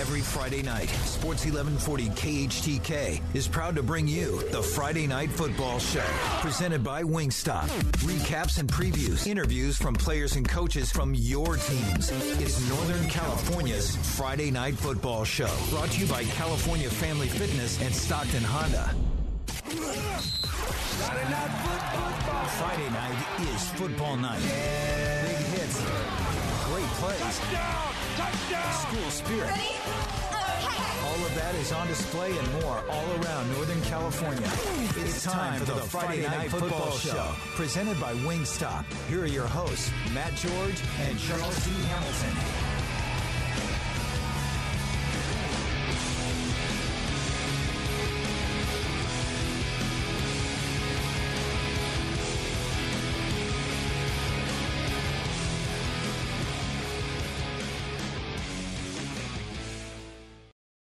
Every Friday night, Sports 1140 KHTK is proud to bring you the Friday Night Football Show, presented by Wingstop. Recaps and previews, interviews from players and coaches from your teams. It's Northern California's Friday Night Football Show, brought to you by California Family Fitness and Stockton Honda. Friday night is football night. Big hits, plays, school spirit. All of that is on display and more all around Northern California. It's time for the Friday Night Football Show, presented by Wingstop. Here are your hosts, Matt George and Charles T. Hamilton.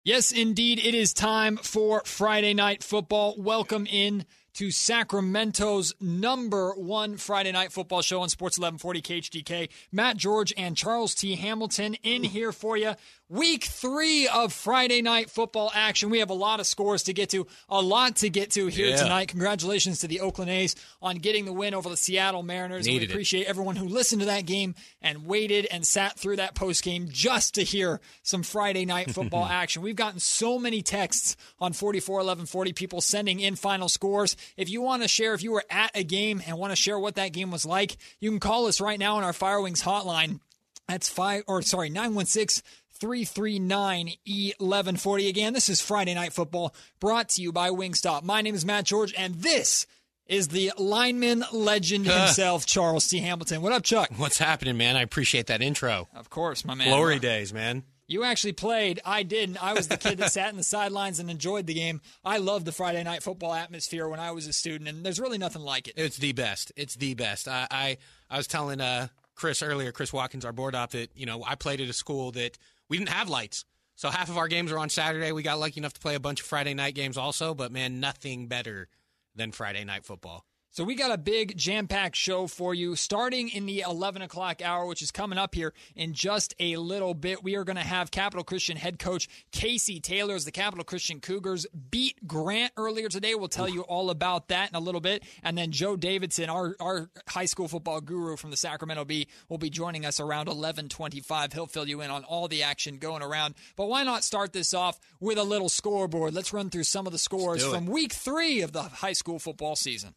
Yes, indeed, it is time for Friday Night Football. Welcome in to Sacramento's number one Friday Night Football show on Sports 1140 KHTK. Matt George and Charles T. Hamilton in here for you. Week three of Friday Night Football action. We have a lot of scores to get to, a lot to get to here Yeah. tonight. Congratulations to the Oakland A's on getting the win over the Seattle Mariners. We Needed it. appreciate everyone who listened to that game and waited and sat through that post game just to hear some Friday night football action. We've gotten so many texts on 441140 people sending in final scores. If you want to share, if you were at a game and want to share what that game was like, you can call us right now on our Firewings hotline. That's five or sorry, 916 339 1140. Again, this is Friday Night Football brought to you by Wingstop. My name is Matt George, and this is the lineman legend himself, Charles T. Hamilton. What up, Chuck? What's happening, man? I appreciate that intro. Of course, my man. Glory days, man. You actually played. I didn't. I was the kid that sat in the sidelines and enjoyed the game. I loved the Friday night football atmosphere when I was a student, and there's really nothing like it. It's the best. It's the best. I I, I was telling uh, Chris earlier, Chris Watkins, our board op, that you know I played at a school that we didn't have lights. So half of our games were on Saturday. We got lucky enough to play a bunch of Friday night games also, but man, nothing better than Friday night football. So we got a big jam-packed show for you, starting in the 11 o'clock hour, which is coming up here in just a little bit. We are going to have Capital Christian head coach Casey Taylor as the Capital Christian Cougars beat Grant earlier today. We'll tell you all about that in a little bit. And then Joe Davidson, our, our high school football guru from the Sacramento Bee, will be joining us around 1125. He'll fill you in on all the action going around. But why not start this off with a little scoreboard? Let's run through some of the scores from week three of the high school football season.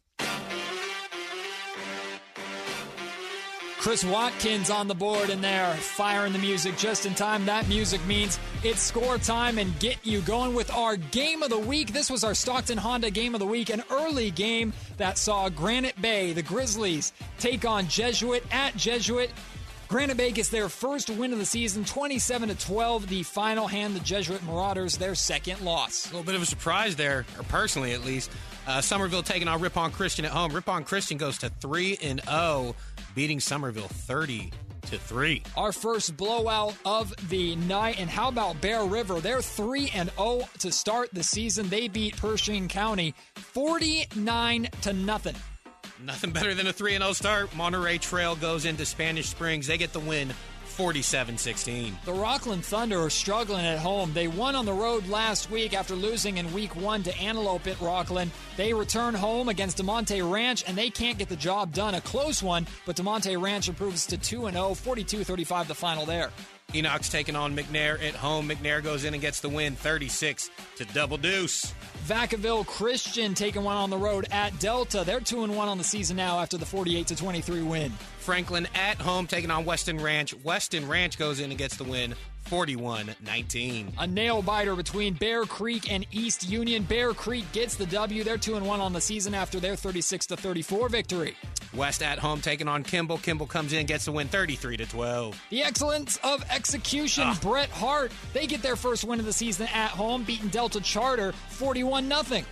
Chris Watkins on the board in there, firing the music just in time. That music means it's score time and get you going with our game of the week. This was our Stockton Honda game of the week, an early game that saw Granite Bay, the Grizzlies, take on Jesuit at Jesuit. Granite Bay gets their first win of the season, 27 to 12. The final hand the Jesuit Marauders their second loss. A little bit of a surprise there, or personally at least. Uh, Somerville taking on Ripon Christian at home. Ripon Christian goes to three and zero, beating Somerville thirty to three. our first blowout of the night. And how about Bear River? They're 3 and 0 to start the season. They beat Pershing County 49 to nothing. Nothing better than a 3 and 0 start. Monterey Trail goes into Spanish Springs. They get the win 47 16. The Rocklin Thunder are struggling at home. They won on the road last week after losing in week one to Antelope at Rocklin. They return home against Damonte Ranch and they can't get the job done. A close one, but Damonte Ranch improves to 2 0, 42 35 the final there. Enochs taking on McNair at home. McNair goes in and gets the win 36 to double deuce. Vacaville Christian taking one on the road at Delta. They're 2 and 1 on the season now after the 48 to 23 win. Franklin at home taking on Weston Ranch. Weston Ranch goes in and gets the win 41 19. A nail biter between Bear Creek and East Union. Bear Creek gets the W. They're 2 and 1 on the season after their 36 to 34 victory. West at home taking on Kimball. Kimball comes in, gets the win 33 to 12. The excellence of execution, Bret Harte. They get their first win of the season at home, beating Delta Charter 41 0.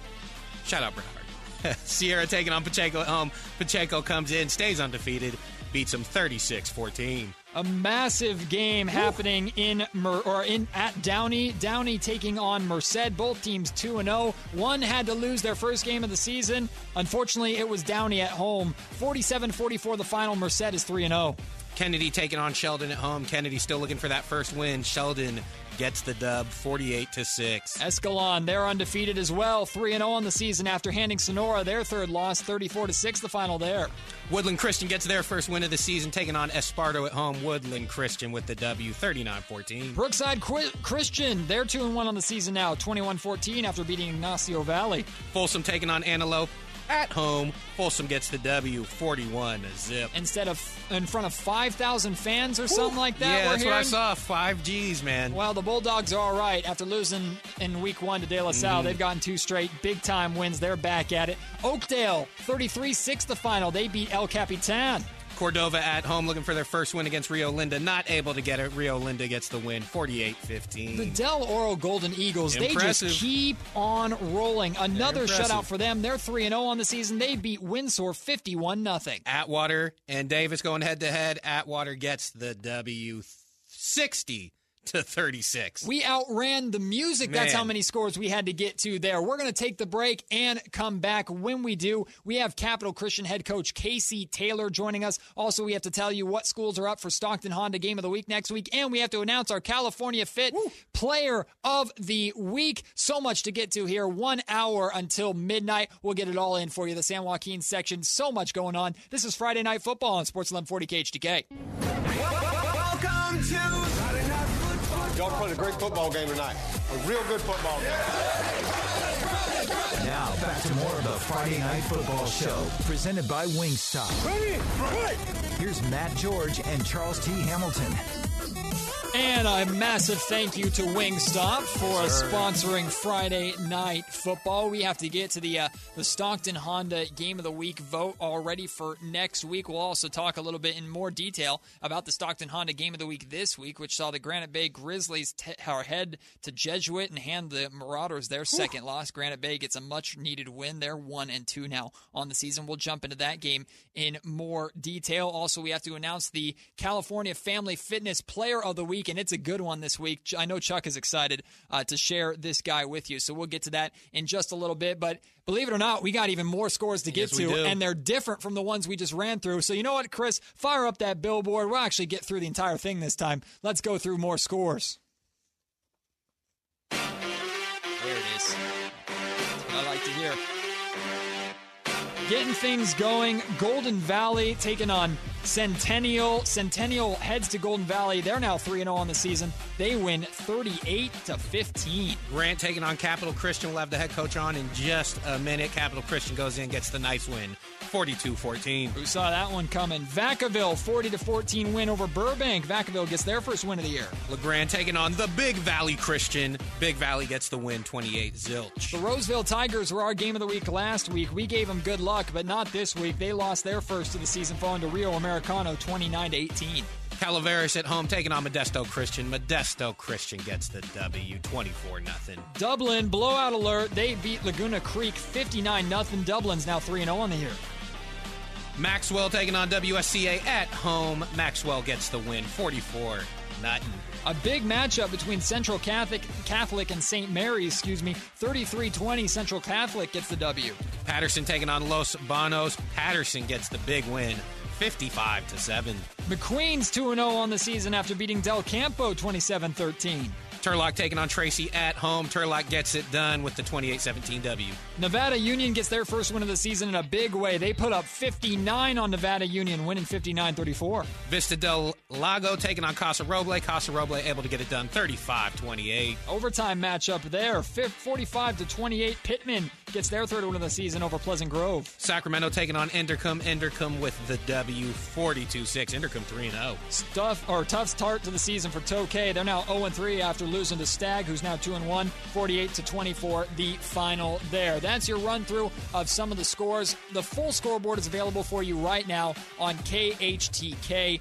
Shout out Bernard. Sierra taking on Pacheco at home. Pacheco comes in, stays undefeated, beats him 36 14. A massive game happening in Mer- or in at Downey. Downey taking on Merced. Both teams 2 and 0. One had to lose their first game of the season. Unfortunately, it was Downey at home. 47-44 the final. Merced is 3 and oh. 0. Kennedy taking on Sheldon at home. Kennedy still looking for that first win. Sheldon gets the dub 48 to 6. Escalon, they're undefeated as well, 3 0 on the season after handing Sonora their third loss, 34 to 6 the final there. Woodland Christian gets their first win of the season, taking on Esparto at home. Woodland Christian with the W 39 14. Brookside Qu- Christian, they're 2 1 on the season now, 21 14 after beating Ignacio Valley. Folsom taking on Antelope at home. Folsom gets the W 41 zip. Instead of in front of 5,000 fans or something like that. Yeah, that's hearing. what I saw. Five G's, man. Well, the Bulldogs are all right after losing in week one to De La Salle. Mm. They've gotten two straight big time wins. They're back at it. Oakdale, 33 6 the final. They beat El Capitan. Cordova at home looking for their first win against Rio Linda. Not able to get it. Rio Linda gets the win 48 15. The Del Oro Golden Eagles, Impressive. they just keep on rolling. Another shutout for them. They're 3 0 on the season. They beat Windsor 51 0. Atwater and Davis going head to head. Atwater gets the W 60 to 36. We outran the music. Man. That's how many scores we had to get to there. We're going to take the break and come back. When we do, we have Capital Christian head coach Casey Taylor joining us. Also, we have to tell you what schools are up for Stockton Honda Game of the Week next week, and we have to announce our California Fit Woo. Player of the Week. So much to get to here. One hour until midnight. We'll get it all in for you. The San Joaquin section. So much going on. This is Friday Night Football on Sports 1140 KHTK. Welcome to Y'all played a great football game tonight. A real good football game. Now, back to more of the Friday Night Football Show, presented by Wingstop. Here's Matt George and Charles T. Hamilton. And a massive thank you to Wingstop for sponsoring Friday Night Football. We have to get to the uh, the Stockton Honda Game of the Week vote already for next week. We'll also talk a little bit in more detail about the Stockton Honda Game of the Week this week, which saw the Granite Bay Grizzlies t- head to Jesuit and hand the Marauders their second Ooh. loss. Granite Bay gets a much needed win. They're one and two now on the season. We'll jump into that game in more detail. Also, we have to announce the California Family Fitness Player of the Week week, and it's a good one this week. I know Chuck is excited uh, to share this guy with you, so we'll get to that in just a little bit. But believe it or not, we got even more scores to get yes, to, and they're different from the ones we just ran through. So you know what, Chris? Fire up that billboard. We'll actually get through the entire thing this time. Let's go through more scores. There it is. That's what I like to hear. Getting things going. Golden Valley taking on Centennial. Centennial heads to Golden Valley. They're now 3 0 on the season. They win 38 to 15. Grant taking on Capital Christian. We'll have the head coach on in just a minute. Capital Christian goes in, gets the nice win. 42-14. Who saw that one coming? Vacaville 40 to 14 win over Burbank. Vacaville gets their first win of the year. LeGrand taking on the Big Valley Christian. Big Valley gets the win 28 zilch. The Roseville Tigers were our game of the week last week. We gave them good luck, but not this week. They lost their first of the season falling to Rio Americano 29 to 18. Calaveras at home taking on Modesto Christian. Modesto Christian gets the W 24 0. Dublin blowout alert. They beat Laguna Creek 59 0. Dublin's now 3 0 on the year. Maxwell taking on WSCA at home. Maxwell gets the win 44 nothing. A big matchup between Central Catholic Catholic and St. Mary's, excuse me. 33-20 Central Catholic gets the W. Patterson taking on Los Banos. Patterson gets the big win 55 to 7. McQueen's 2 0 on the season after beating Del Campo 27 13. Turlock taking on Tracy at home. Turlock gets it done with the 28-17 W. Nevada Union gets their first win of the season in a big way. They put up 59 on Nevada Union, winning 59-34. Vista del Lago taking on Casa Roble. Casa Roble able to get it done 35-28. Overtime matchup there, 45 to 28. Pitman gets their third win of the season over Pleasant Grove. Sacramento taking on Inderkum. Inderkum with the W 42-6. Inderkum 3-0. Stuff or tough start to the season for Tokay. They're now 0-3 after losing to Stagg, who's now 2 and 1, 48 to 24, the final there. That's your run through of some of the scores. The full scoreboard is available for you right now on KHTK.com.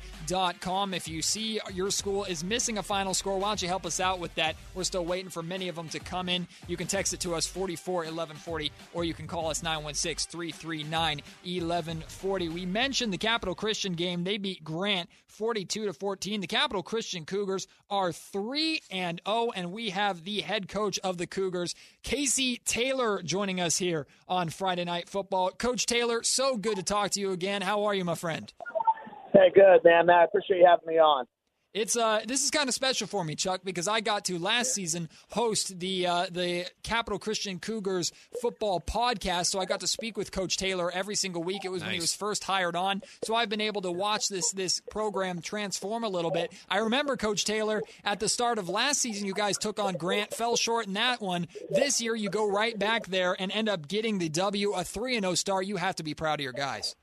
If you see your school is missing a final score, why don't you help us out with that? We're still waiting for many of them to come in. You can text it to us 44 1140 or you can call us 916 339 1140. We mentioned the Capital Christian game. They beat Grant 42 to 14. The Capital Christian Cougars are 3 and 0 and we have the head coach of the Cougars, Casey Taylor joining us here on Friday Night Football. Coach Taylor, so good to talk to you again. How are you, my friend? Hey, good man. I appreciate you having me on. It's uh, this is kind of special for me, Chuck, because I got to last season host the uh, the Capital Christian Cougars football podcast. So I got to speak with Coach Taylor every single week. It was nice. when he was first hired on. So I've been able to watch this this program transform a little bit. I remember Coach Taylor at the start of last season. You guys took on Grant, fell short in that one. This year, you go right back there and end up getting the W, a three and zero oh start. You have to be proud of your guys.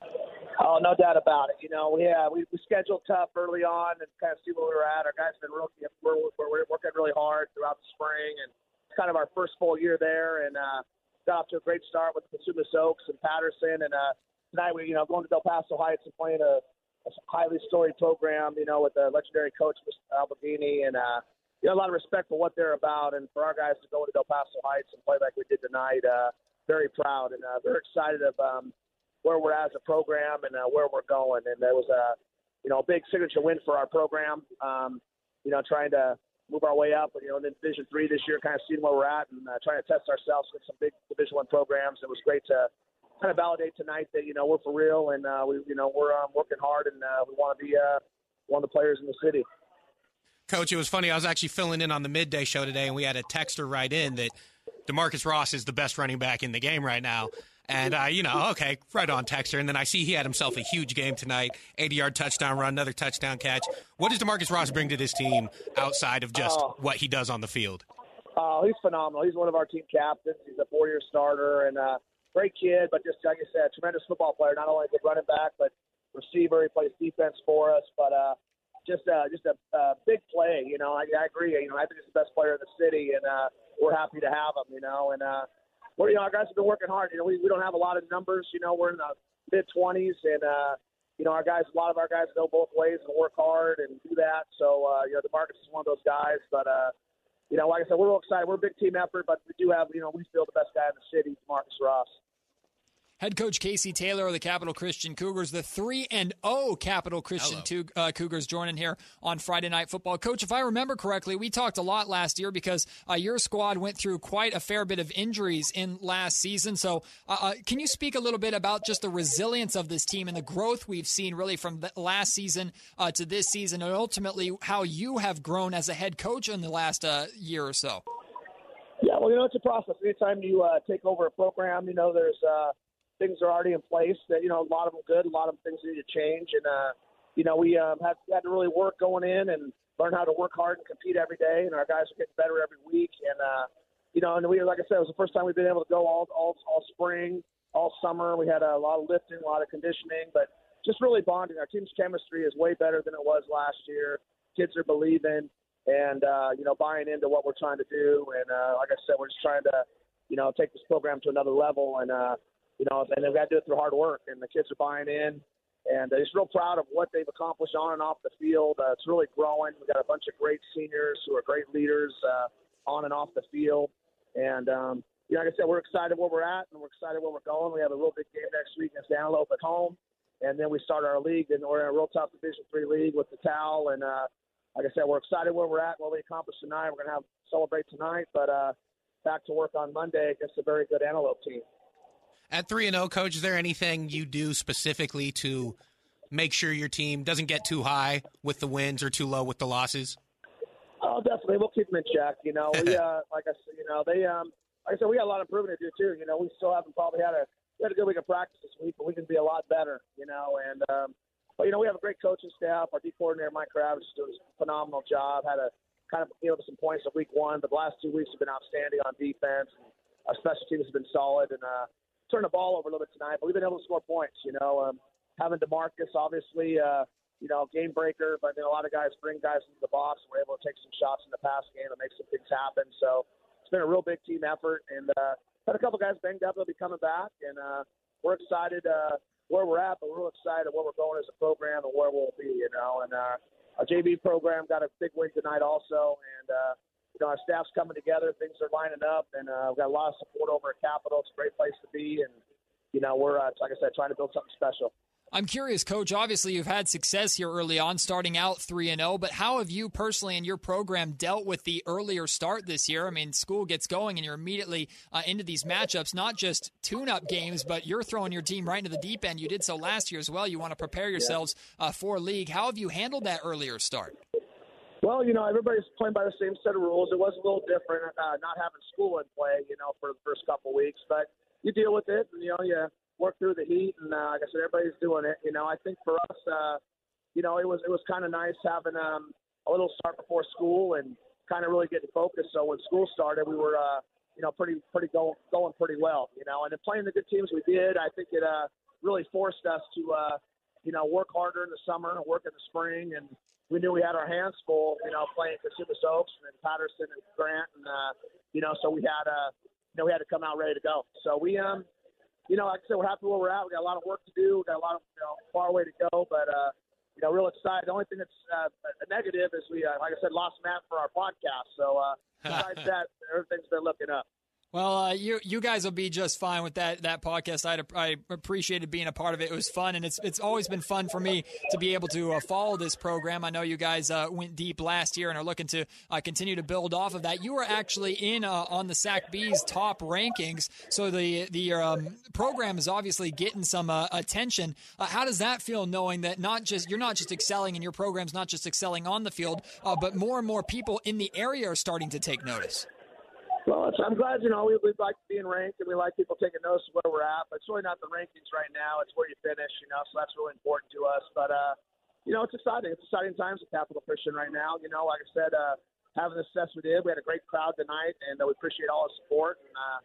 Oh, no doubt about it. You know, we uh, we, we scheduled tough early on and kind of see where we were at. Our guys have been real, we're, we're working really hard throughout the spring, and it's kind of our first full year there. And uh, got off to a great start with Cosumnes Oaks and Patterson. And uh, tonight we, you know, going to Del Paso Heights and playing a, a highly storied program, you know, with the legendary coach Mr. Alberghini, and uh, you know, a lot of respect for what they're about, and for our guys to go to Del Paso Heights and play like we did tonight. Uh, very proud and uh, very excited of. Um, where we're at as a program and uh, where we're going. And there was a, you know, a big signature win for our program. Um, you know, trying to move our way up. You know, in Division Three this year, kind of seeing where we're at and uh, trying to test ourselves with some big Division One programs. It was great to kind of validate tonight that you know we're for real and uh, we, you know, we're um, working hard and uh, we want to be uh, one of the players in the city. Coach, it was funny. I was actually filling in on the midday show today, and we had a texter write in that Demarcus Ross is the best running back in the game right now. And, uh, you know, okay, right on Texter. And then I see he had himself a huge game tonight 80 yard touchdown run, another touchdown catch. What does Demarcus Ross bring to this team outside of just oh. what he does on the field? Oh, he's phenomenal. He's one of our team captains. He's a four year starter and a great kid, but just like I said, a tremendous football player. Not only a good running back, but receiver. He plays defense for us. But, uh, just uh, just a uh, big play, you know. I, I agree. You know, I think he's the best player in the city, and uh, we're happy to have him. You know, and uh, we're, you know, our guys have been working hard. You know, we, we don't have a lot of numbers. You know, we're in the mid 20s, and uh, you know, our guys, a lot of our guys go both ways and work hard and do that. So, uh, you know, Demarcus is one of those guys. But, uh, you know, like I said, we're real excited. We're a big team effort, but we do have, you know, we feel the best guy in the city, Marcus Ross. Head coach Casey Taylor of the Capital Christian Cougars, the 3 and 0 Capital Christian two, uh, Cougars joining here on Friday Night Football. Coach, if I remember correctly, we talked a lot last year because uh, your squad went through quite a fair bit of injuries in last season. So, uh, uh can you speak a little bit about just the resilience of this team and the growth we've seen really from last season uh, to this season, and ultimately how you have grown as a head coach in the last uh, year or so? Yeah, well, you know, it's a process. Anytime you take over a program, you know, there's things are already in place. That you know, a lot of them good, a lot of things need to change, and uh, you know, we um, had had to really work going in and learn how to work hard and compete every day. And our guys are getting better every week. And uh, you know, and we like I said, it was the first time we've been able to go all all all spring, all summer. We had a lot of lifting, a lot of conditioning, but just really bonding. Our team's chemistry is way better than it was last year. Kids are believing and uh, you know buying into what we're trying to do. And uh, like I said, we're just trying to you know take this program to another level. And uh, you know, and they've got to do it through hard work. And the kids are buying in, and uh, just real proud of what they've accomplished on and off the field. Uh, it's really growing. We've got a bunch of great seniors who are great leaders uh, on and off the field, and um, you know, like I said, we're excited where we're at, and we're excited where we're going. We have a real big game next week against Antelope at home, and then we start our league, and we're in a real tough Division Three league with the Towel, and uh, like I said, we're excited where we're at, what we accomplished tonight. We're going to have celebrate tonight, but uh, back to work on Monday against a very good Antelope team. At 3 and 0, coach, is there anything you do specifically to make sure your team doesn't get too high with the wins or too low with the losses? Oh, definitely. We'll keep them in check. You know, we uh, like I said, you know, they um, like I said, we got a lot of improvement to do too. You know, we still haven't probably had a we had a good week of practice this week, but we can be a lot better. You know, and um, but you know, we have a great coaching staff. Our D coordinator Mike Kravitz is doing a phenomenal job. Had a kind of gave us some points of week one, the last two weeks have been outstanding on defense. Our special teams have been solid, and uh, turn the ball over a little bit tonight, but we've been able to score points. You know, um, having Demarcus, obviously, uh, you know, game breaker, but then a lot of guys bring guys into the box. We're able to take some shots in the pass game and make some things happen. So it's been a real big team effort, and uh, had a couple guys banged up. They'll be coming back, and uh, we're excited uh, where we're at, but we're real excited where we're going as a program and where we'll be. You know, and uh, our JV program got a big win tonight also, and. Uh, you know, our staff's coming together, things are lining up, and uh, we've got a lot of support over at Capital. It's a great place to be, and you know, we're uh, like I said, trying to build something special. I'm curious, Coach. Obviously, you've had success here early on, starting out three and zero. Oh, but how have you personally and your program dealt with the earlier start this year? I mean, school gets going and you're immediately uh, into these matchups, not just tune-up games, but you're throwing your team right into the deep end. You did so last year as well. You want to prepare yourselves uh, for league. How have you handled that earlier start? Well, you know, everybody's playing by the same set of rules. It was a little different uh, not having school in play, you know, for the first couple weeks, but you deal with it, and you know, you work through the heat, and uh, like I said, everybody's doing it. You know, I think for us, uh, you know, it was it was kind of nice having um, a little start before school and kind of really getting focused. So when school started, we were, uh, you know, pretty pretty going going pretty well. You know, and then playing the good teams we did, I think it uh, really forced us to, uh, you know, work harder in the summer and work in the spring, and we knew we had our hands full, you know, playing Cosumnes Oaks and Patterson and Grant, and uh, you know, so we had uh, you know, we had to come out ready to go. So we um you know, like I said, we're happy where we're at. We got a lot of work to do. We got a lot of you know far way to go, but uh, you know, real excited. The only thing that's uh, a negative is we, uh, like I said, lost Matt for our podcast. So uh, besides that, everything's been looking up. Well, uh, you you guys will be just fine with that that podcast. I I appreciated being a part of it. It was fun, and it's it's always been fun for me to be able to uh, follow this program. I know you guys uh, went deep last year and are looking to uh, continue to build off of that. You were actually in uh, on the Sac Bees top rankings, so the the um, program is obviously getting some uh, attention. how does that feel, knowing that not just you're not just excelling in your programs, not just excelling on the field, but more and more people in the area are starting to take notice? Well, I'm glad, you know, we, we like being ranked and we like people taking notice of where we're at, but it's really not the rankings right now. It's where you finish, you know, so that's really important to us. But, uh, you know, it's exciting. It's exciting times at Capital Christian right now. You know, like I said, uh, having the success we did, we had a great crowd tonight, and uh, we appreciate all the support. And uh,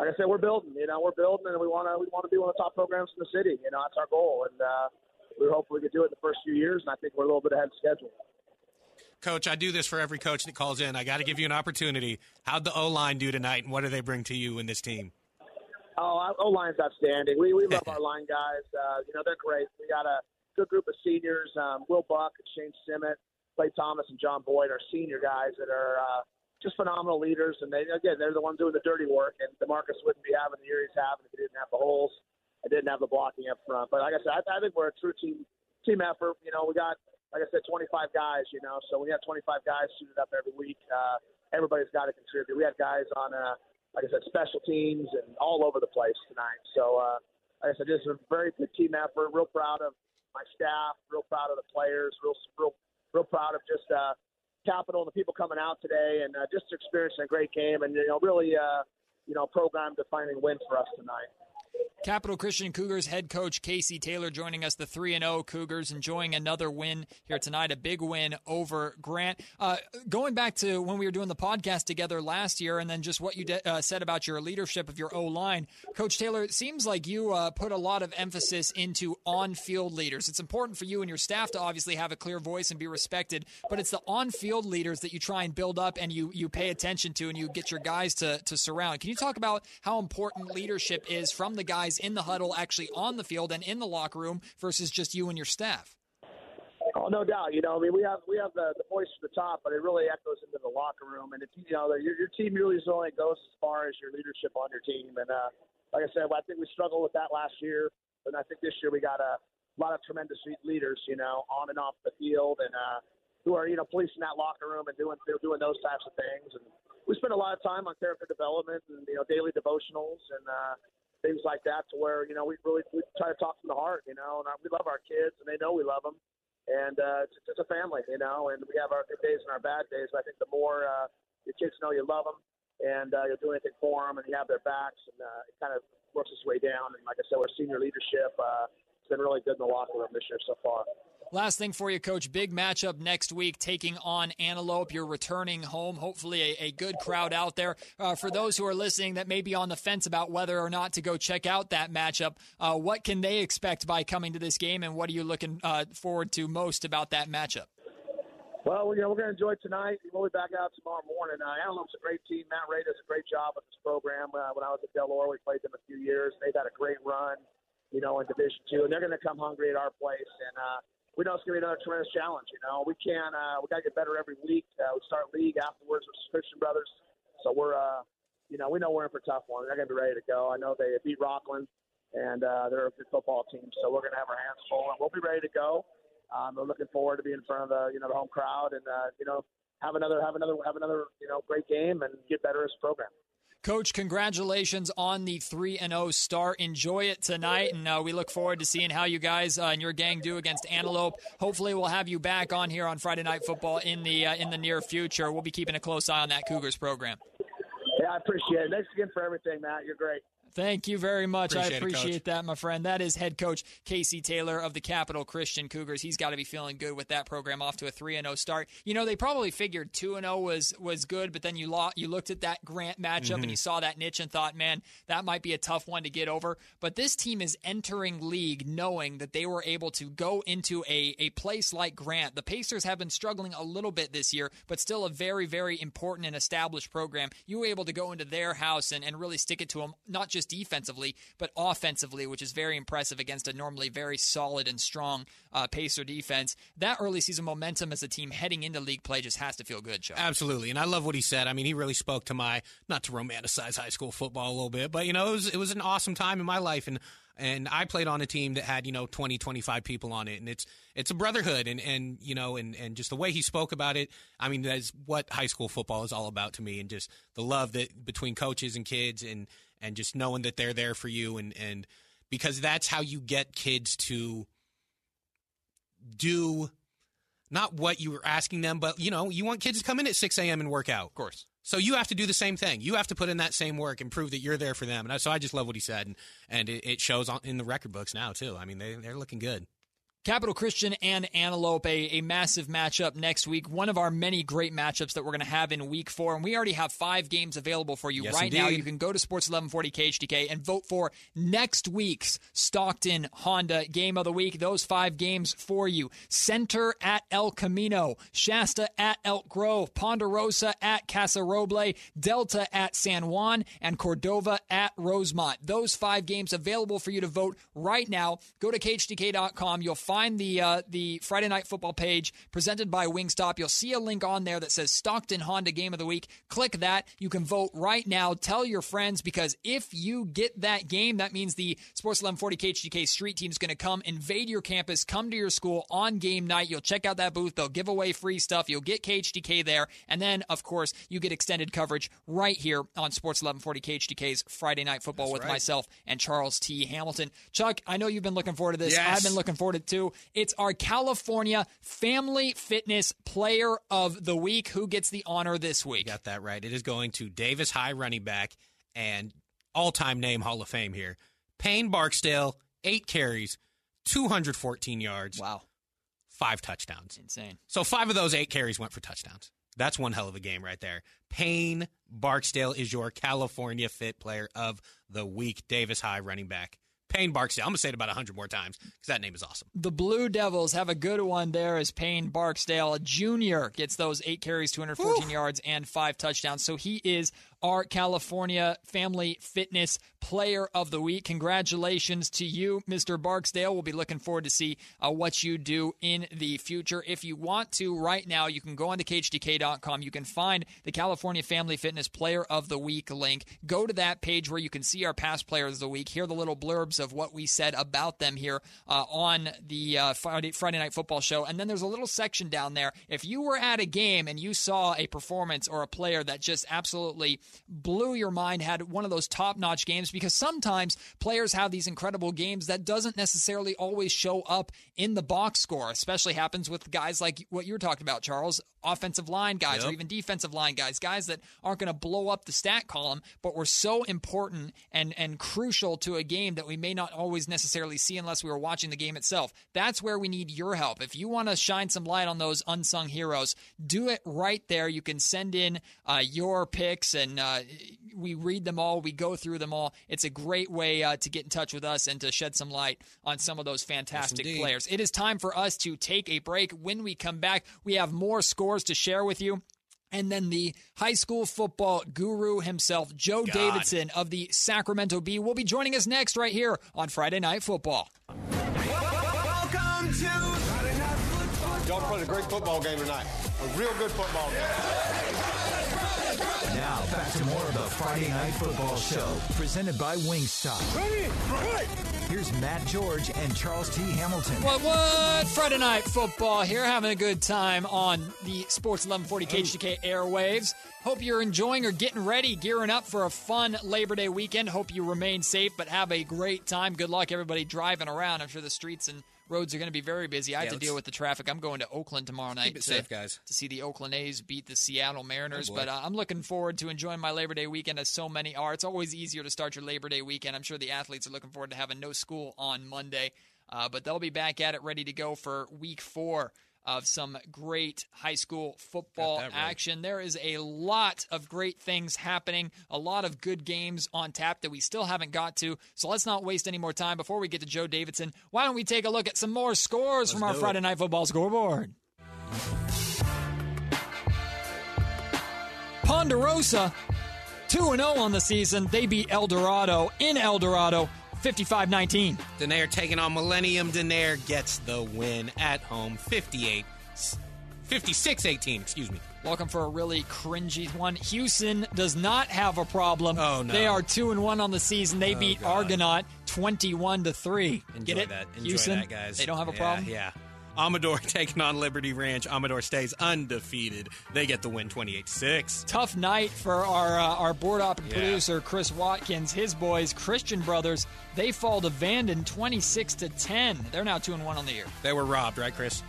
like I said, we're building. You know, we're building, and we want to we want to be one of the top programs in the city. You know, that's our goal, and uh, we hope we can do it in the first few years. And I think we're a little bit ahead of schedule. Coach, I do this for every coach that calls in. I got to give you an opportunity. How'd the O line do tonight, and what do they bring to you in this team? Oh, O line's outstanding. We we love our line guys. Uh, you know they're great. We got a good group of seniors. Um, Will Buck, Shane Simmet, Clay Thomas, and John Boyd are senior guys that are uh, just phenomenal leaders. And they again, they're the ones doing the dirty work. And Demarcus wouldn't be having the year he's having if he didn't have the holes. I didn't have the blocking up front. But like I said, I, I think we're a true team team effort. You know, we got like I said, 25 guys, you know. So when you have 25 guys suited up every week, uh, everybody's got to contribute. We had guys on, uh, like I said, special teams and all over the place tonight. So, uh, like I said, just a very good team effort. Real proud of my staff. Real proud of the players. Real, real, real proud of just uh, Capital and the people coming out today, and uh, just experiencing a great game, and you know, really, uh, you know, program defining win for us tonight. Capital Christian Cougars head coach Casey Taylor joining us, the 3 0 Cougars, enjoying another win here tonight, a big win over Grant. Uh, going back to when we were doing the podcast together last year, and then just what you de- uh, said about your leadership of your O line, Coach Taylor, it seems like you uh, put a lot of emphasis into on field leaders. It's important for you and your staff to obviously have a clear voice and be respected, but it's the on field leaders that you try and build up and you, you pay attention to and you get your guys to, to surround. Can you talk about how important leadership is from the guys? Guys in the huddle, actually on the field and in the locker room versus just you and your staff? Oh, no doubt. You know, I mean, we have we have the, the voice at the top, but it really echoes into the locker room. And if you know, your, your team really only goes as far as your leadership on your team. And uh, like I said, I think we struggled with that last year, and I think this year we got a lot of tremendous leaders, you know, on and off the field, and uh, who are you know policing that locker room and doing doing those types of things. And we spend a lot of time on character development and you know daily devotionals and uh, things like that to where you know we really we try to talk from the heart, you know, and we love our kids and they know we love them, and uh, it's, just a family, you know, and we have our good days and our bad days. But I think the more uh, your kids know you love them and uh, you'll do anything for them and you have their backs, and uh, it kind of works its way down. And like I said, our senior leadership uh, has been really good in the locker room this year so far. Last thing for you, Coach. Big matchup next week, taking on Antelope. You're returning home. Hopefully, a, a good crowd out there. Uh, for those who are listening that may be on the fence about whether or not to go check out that matchup, uh, what can they expect by coming to this game, and what are you looking uh, forward to most about that matchup? Well, you know, we're going to enjoy tonight. We'll be back out tomorrow morning. Uh, Antelope's a great team. Matt Ray does a great job with this program. Uh, when I was at Del Oro, we played them a few years. They've had a great run, you know, in Division Two, and they're going to come hungry at our place. And uh, we know it's going to be another tremendous challenge. You know, we can uh, we got to get better every week. Uh, we start league afterwards with Christian Brothers, so we're uh, you know we know we're in for a tough one. They're going to be ready to go. I know they beat Rocklin, and uh, they're a good football team. So we're going to have our hands full, and we'll be ready to go. Um, we're looking forward to being in front of the you know the home crowd, and uh, you know have another have another have another you know great game and get better as a program. Coach, congratulations on the 3 and 0 start. Enjoy it tonight, and uh, we look forward to seeing how you guys uh, and your gang do against Antelope. Hopefully, we'll have you back on here on Friday Night Football in the uh, in the near future. We'll be keeping a close eye on that Cougars program. Yeah, I appreciate it. Thanks again for everything, Matt. You're great. Thank you very much. Appreciate I appreciate Coach. that, my friend. That is head coach Casey Taylor of the Capital Christian Cougars. He's got to be feeling good with that program off to a 3 and 0 start. You know, they probably figured 2 and 0 was was good, but then you lo- you looked at that Grant matchup Mm-hmm. and you saw that niche and thought, "Man, that might be a tough one to get over." But this team is entering league knowing that they were able to go into a a place like Grant. The Pacers have been struggling a little bit this year, but still a very very important and established program. You were able to go into their house and, and really stick it to them, not just defensively, but offensively, which is very impressive against a normally very solid and strong uh, Pacer defense. That early season momentum as a team heading into league play just has to feel good, Chuck. Absolutely, and I love what he said. I mean, he really spoke to my not to romanticize high school football a little bit, but you know, it was it was an awesome time in my life, and and I played on a team that had you know 20, 25 people on it, and it's it's a brotherhood, and and you know, and and just the way he spoke about it. I mean, that's what high school football is all about to me, and just the love that between coaches and kids, and and just knowing that they're there for you, and and because that's how you get kids to do not what you were asking them, but you know, you want kids to come in at 6 a.m. and work out. Of course. So you have to do the same thing. You have to put in that same work and prove that you're there for them. And so I just love what he said, and, and it, it shows on, in the record books now too. I mean, they they're looking good. Capital Christian and Antelope, a, a massive matchup next week. One of our many great matchups that we're going to have in week four. And we already have five games available for you Yes, right now. You can go to Sports 1140 KHTK and vote for next week's Stockton Honda Game of the Week. Those five games for you. Center at El Camino, Shasta at Elk Grove, Ponderosa at Casa Roble, Delta at San Juan, and Cordova at Rosemont. Those five games available for you to vote right now. Go to KHTK.com. You'll find the uh, the Friday Night Football page presented by Wingstop. You'll see a link on there that says Stockton Honda Game of the Week. Click that. You can vote right now. Tell your friends because if you get that game, that means the Sports 1140 KHTK street team is going to come invade your campus, come to your school on game night. You'll check out that booth. They'll give away free stuff. You'll get KHTK there. And then, of course, you get extended coverage right here on Sports 1140 KHTK's Friday Night Football with right. myself and Charles T. Hamilton. Chuck, I know you've been looking forward to this. Yes. I've been looking forward to it too. It's our California Family Fitness Player of the Week. Who gets the honor this week? Got that right. It is going to Davis High running back and all time name Hall of Fame here. Payne Barksdale, eight carries, 214 yards, Wow. five touchdowns. Insane. So five of those eight carries went for touchdowns. That's one hell of a game right there. Payne Barksdale is your California Fit Player of the Week. Davis High running back. Payne Barksdale. I'm gonna say it about hundred more times because that name is awesome. The Blue Devils have a good one there as Payne Barksdale Jr. gets those eight carries, 214 yards, and five touchdowns. So he is our California Family Fitness Player of the Week. Congratulations to you, Mr. Barksdale. We'll be looking forward to see uh, what you do in the future. If you want to, right now, you can go on to KHTK.com. You can find the California Family Fitness Player of the Week link. Go to that page where you can see our past players of the week, hear the little blurbs of what we said about them here uh, on the uh, Friday, Friday Night Football show. And then there's a little section down there. If you were at a game and you saw a performance or a player that just absolutely blew your mind, had one of those top notch games, because sometimes players have these incredible games that doesn't necessarily always show up in the box score, especially happens with guys like what you're talking about, Charles, offensive line guys or even defensive line guys, guys that aren't going to blow up the stat column, but were so important and, and crucial to a game that we may not always necessarily see unless we were watching the game itself. That's where we need your help. If you want to shine some light on those unsung heroes, do it right there. You can send in uh, your picks and uh, we read them all, we go through them all. It's a great way uh, to get in touch with us and to shed some light on some of those fantastic indeed. players. It is time for us to take a break. When we come back, we have more scores to share with you. And then the high school football guru himself, Joe Davidson of the Sacramento Bee, will be joining us next right here on Friday Night Football. Welcome to Friday Night Football. Y'all played a great football game tonight. A real good football game. Now back back to more of the Friday Night Football Show, presented by Wingstop. Ready? Right. Here's Matt George and Charles T. Hamilton. What, what? Friday Night Football here, having a good time on the Sports 1140 KHTK airwaves. Hope you're enjoying or getting ready, gearing up for a fun Labor Day weekend. Hope you remain safe, but have a great time. Good luck, everybody driving around. I'm sure the streets and roads are going to be very busy. I have to let's- deal with the traffic. I'm going to Oakland tomorrow night to, safe, guys. to see the Oakland A's beat the Seattle Mariners. Oh, but uh, I'm looking forward to enjoying my Labor Day weekend, as so many are. It's always easier to start your Labor Day weekend. I'm sure the athletes are looking forward to having no school on Monday, uh, but they'll be back at it, ready to go for Week Four of some great high school football right. action. There is a lot of great things happening, a lot of good games on tap that we still haven't got to. So let's not waste any more time before we get to Joe Davidson. Why don't we take a look at some more scores from our do it. Friday Night Football scoreboard? Ponderosa, 2 0 on the season. They beat El Dorado in El Dorado, 55 19. Denair taking on Millennium. Denair gets the win at home, 58, 56 18, excuse me. Welcome for a really cringy one. Hughson does not have a problem. Oh, no. They are two and one on the season. They Oh, beat God. Argonaut twenty-one to three. Enjoy Get it? that. Enjoy Hughson, that, guys. They don't have a Yeah, problem. Yeah. Amador taking on Liberty Ranch. Amador stays undefeated. They get the win 28 6. Tough night for our uh, our board op and Yeah. producer Chris Watkins. His boys, Christian Brothers, they fall to Vanden twenty-six to ten. They're now two and one on the year. They were robbed, right, Chris?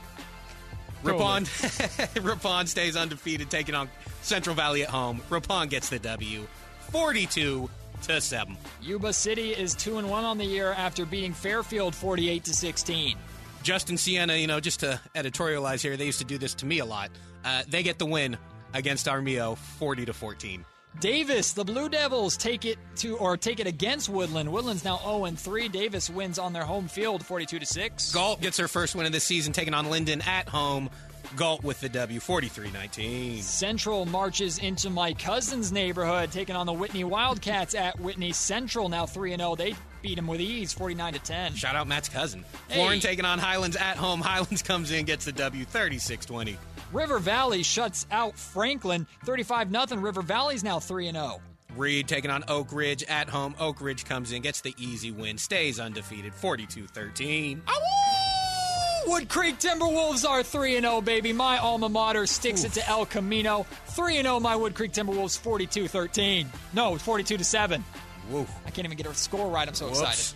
Ripon, Ripon stays undefeated, taking on Central Valley at home. Ripon gets the W, 42 to 7. Yuba City is two and one on the year after beating Fairfield forty-eight to sixteen. Justin Siena, you know, just to editorialize here, they used to do this to me a lot. Uh, they get the win against Armijo, 40 to 14. Davis, the Blue Devils take it to or take it against Woodland. Woodland's now 0 and 3. Davis wins on their home field 42 to 6. Galt gets her first win of the season, taking on Linden at home. Galt with the W, 43 19. Central marches into my cousin's neighborhood, taking on the Whitney Wildcats at Whitney Central. Now 3 and 0. They beat him with ease, 49 to 10. Shout out Matt's cousin. Hey. Florin taking on Highlands at home. Highlands comes in, gets the W, 36 20. River Valley shuts out Franklin, 35 0. River Valley's now 3 and oh. 0. Reed taking on Oak Ridge at home. Oak Ridge comes in, gets the easy win, stays undefeated, 42 13. Wood Creek Timberwolves are 3 0, baby. My alma mater sticks it to El Camino. 3 0, my Wood Creek Timberwolves 42 13. No, 42 to 7. Woo. I can't even get a score right. I'm so excited.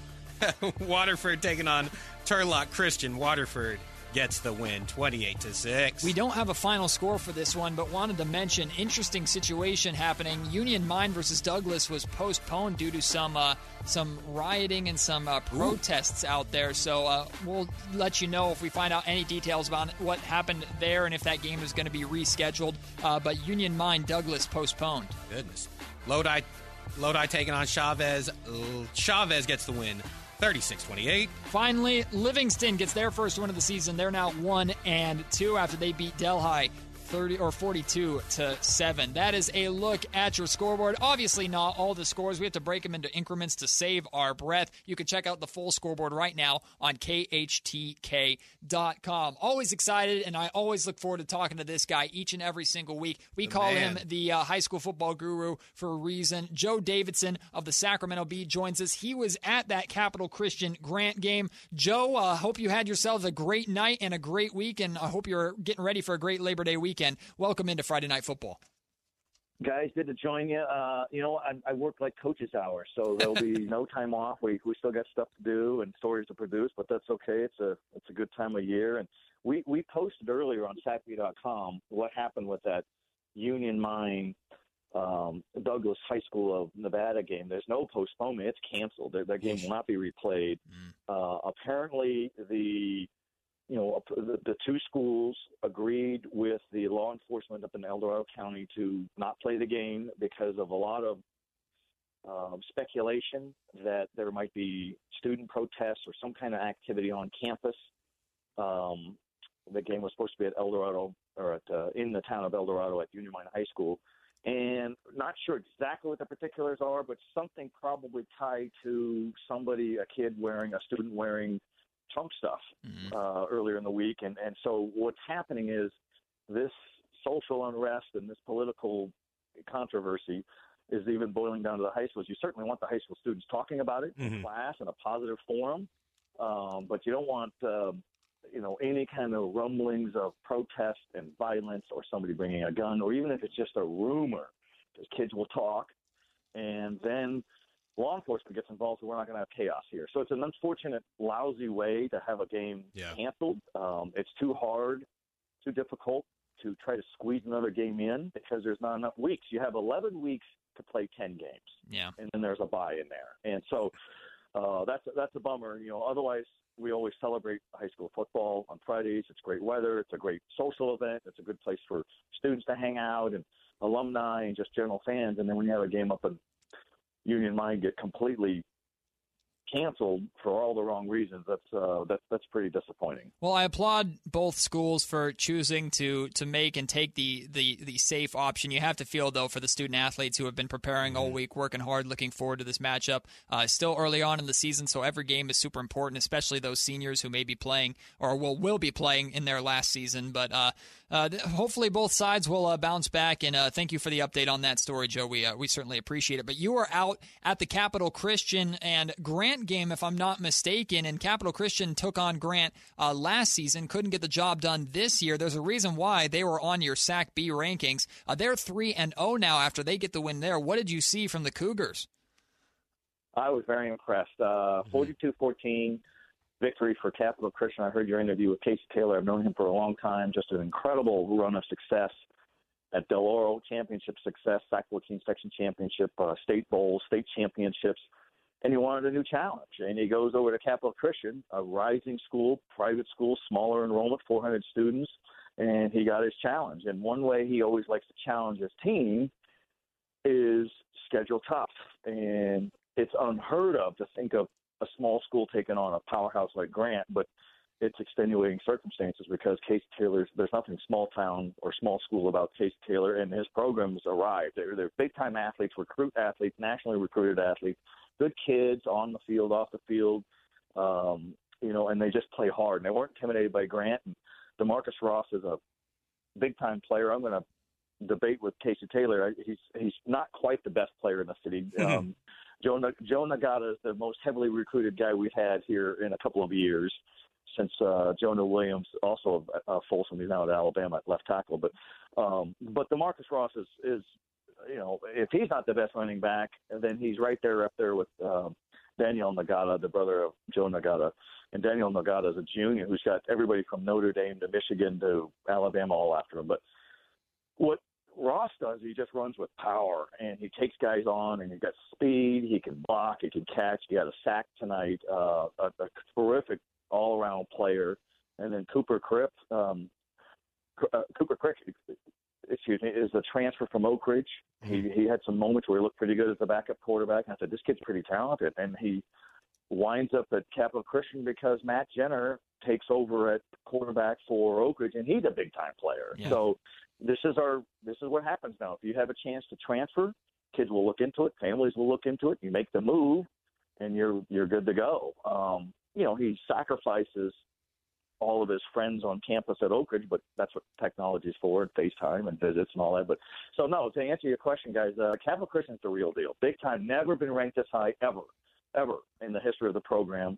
Waterford taking on Turlock Christian. Waterford gets the win, 28 to 6. We don't have a final score for this one, but wanted to mention interesting situation happening. Union Mine versus Douglas was postponed due to some uh, some rioting and some uh, protests out there. So uh, we'll let you know if we find out any details about what happened there and if that game is going to be rescheduled. Uh, but Union Mine Douglas postponed. Goodness. Lodi, Lodi taking on Chavez. Chavez gets the win, 36 28. Finally, Livingston gets their first win of the season. They're now one and two after they beat Delhi. 30 or 42 to 7. That is a look at your scoreboard. Obviously, not all the scores. We have to break them into increments to save our breath. You can check out the full scoreboard right now on KHTK.com. Always excited, and I always look forward to talking to this guy each and every single week. We call man. him the uh, high school football guru for a reason. Joe Davidson of the Sacramento Bee joins us. He was at that Capital Christian Grant game. Joe, uh, hope you had yourselves a great night and a great week, and I hope you're getting ready for a great Labor Day weekend. Welcome into Friday Night Football. guys good to join you. Uh you know i, I work like coach's hours so there'll be no time off. We we still got stuff to do and stories to produce but that's okay. It's a it's a good time of year. And we we posted earlier on sacbee.com what happened with that union mine um douglas high school of nevada game. There's no postponement. It's canceled. That, game will not be replayed. Uh apparently the you know, the, the two schools agreed with the law enforcement up in El Dorado County to not play the game because of a lot of um, speculation that there might be student protests or some kind of activity on campus. Um, the game was supposed to be at El Dorado or at, uh, in the town of El Dorado at Union Mine High School. And not sure exactly what the particulars are, but something probably tied to somebody, a kid wearing, a student wearing Trump stuff uh, earlier in the week. And, and so what's happening is this social unrest and this political controversy is even boiling down to the high schools. You certainly want the high school students talking about it in Mhm. class in a positive forum, um, but you don't want um, you know any kind of rumblings of protest and violence or somebody bringing a gun, or even if it's just a rumor, because kids will talk, and then law enforcement gets involved, so we're not going to have chaos here. So it's an unfortunate, lousy way to have a game Yeah. canceled. Um, it's too hard, too difficult to try to squeeze another game in because there's not enough weeks. You have 11 weeks to play 10 games, Yeah. and then there's a bye in there, and so uh, that's that's a bummer. You know, otherwise we always celebrate high school football on Fridays. It's great weather. It's a great social event. It's a good place for students to hang out and alumni and just general fans. And then when you have a game up in Union Mine get completely canceled for all the wrong reasons, that's uh, that's that's pretty disappointing. Well, I applaud both schools for choosing to to make and take the, the, the safe option. You have to feel though for the student athletes who have been preparing all week, working hard, looking forward to this matchup. Uh, still early on in the season, so every game is super important, especially those seniors who may be playing or will will be playing in their last season. But uh, uh, hopefully both sides will uh, bounce back. And uh, thank you for the update on that story, Joe. We uh, we certainly appreciate it. But you were out at the Capital Christian and Grant game, if I'm not mistaken, and Capital Christian took on Grant uh, last season. Couldn't get the job done this year. There's a reason why they were on your Sac Bee rankings. Uh, they're three and zero now after they get the win there. What did you see from the Cougars? I was very impressed. Uh, 42-14 victory for Capital Christian. I heard your interview with Casey Taylor. I've known him for a long time. Just an incredible run of success at Del Oro, championship success, Sac-Joaquin section championship, uh, state bowls, state championships. And he wanted a new challenge. And he goes over to Capital Christian, a rising school, private school, smaller enrollment, 400 students, and he got his challenge. And one way he always likes to challenge his team is schedule tough. And it's unheard of to think of a small school taking on a powerhouse like Grant, but it's extenuating circumstances because Case Taylor's there's nothing small town or small school about Case Taylor and his programs arrived. They're they're big time athletes, recruit athletes, nationally recruited athletes, good kids on the field, off the field, um, you know, and they just play hard. And they weren't intimidated by Grant. And Demarcus Ross is a big time player. I'm going to debate with Casey Taylor. He's he's not quite the best player in the city. Um, Joe Joe Ngata is the most heavily recruited guy we've had here in a couple of years since uh, Jonah Williams, also uh, Folsom, he's now at Alabama at left tackle. But um, but Demarcus Ross is is you know if he's not the best running back, then he's right there up there with um, Daniel Ngata, the brother of Joe Ngata. And Daniel Ngata is a junior who's got everybody from Notre Dame to Michigan to Alabama all after him. But what Ross does, he just runs with power and he takes guys on and he's got speed, he can block, he can catch. He got a sack tonight, uh, a, a terrific all around player. And then Cooper Cripp, um, uh, Cooper Crick, excuse me, is a transfer from Oak Ridge. He he had some moments where he looked pretty good as a backup quarterback. And I said, this kid's pretty talented, and he winds up at Capital Christian because Matt Jenner takes over at quarterback for Oak Ridge, and he's a big time player. Yeah. So this is our this is what happens now. If you have a chance to transfer, kids will look into it, families will look into it. You make the move, and you're you're good to go. Um, you know, he sacrifices all of his friends on campus at Oak Ridge, but that's what technology is for, and FaceTime and visits and all that. But so no, to answer your question, guys, uh, Capital Christian's the real deal, big time. Never been ranked this high ever, ever in the history of the program.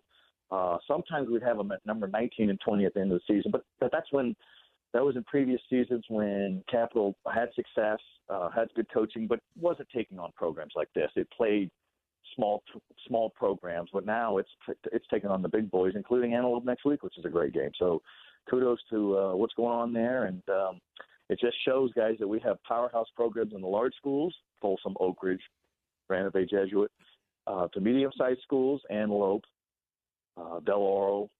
Uh, sometimes we'd have them at number 19 and 20 at the end of the season, but, but that's when that was in previous seasons when Capital had success, uh, had good coaching, but wasn't taking on programs like this. It played small small programs, but now it's it's taking on the big boys, including Antelope next week, which is a great game. So kudos to uh, what's going on there, and um, it just shows guys that we have powerhouse programs in the large schools, Folsom, Oak Ridge, Granite Bay Jesuit, uh, to medium-sized schools, Antelope, uh, Del Oro,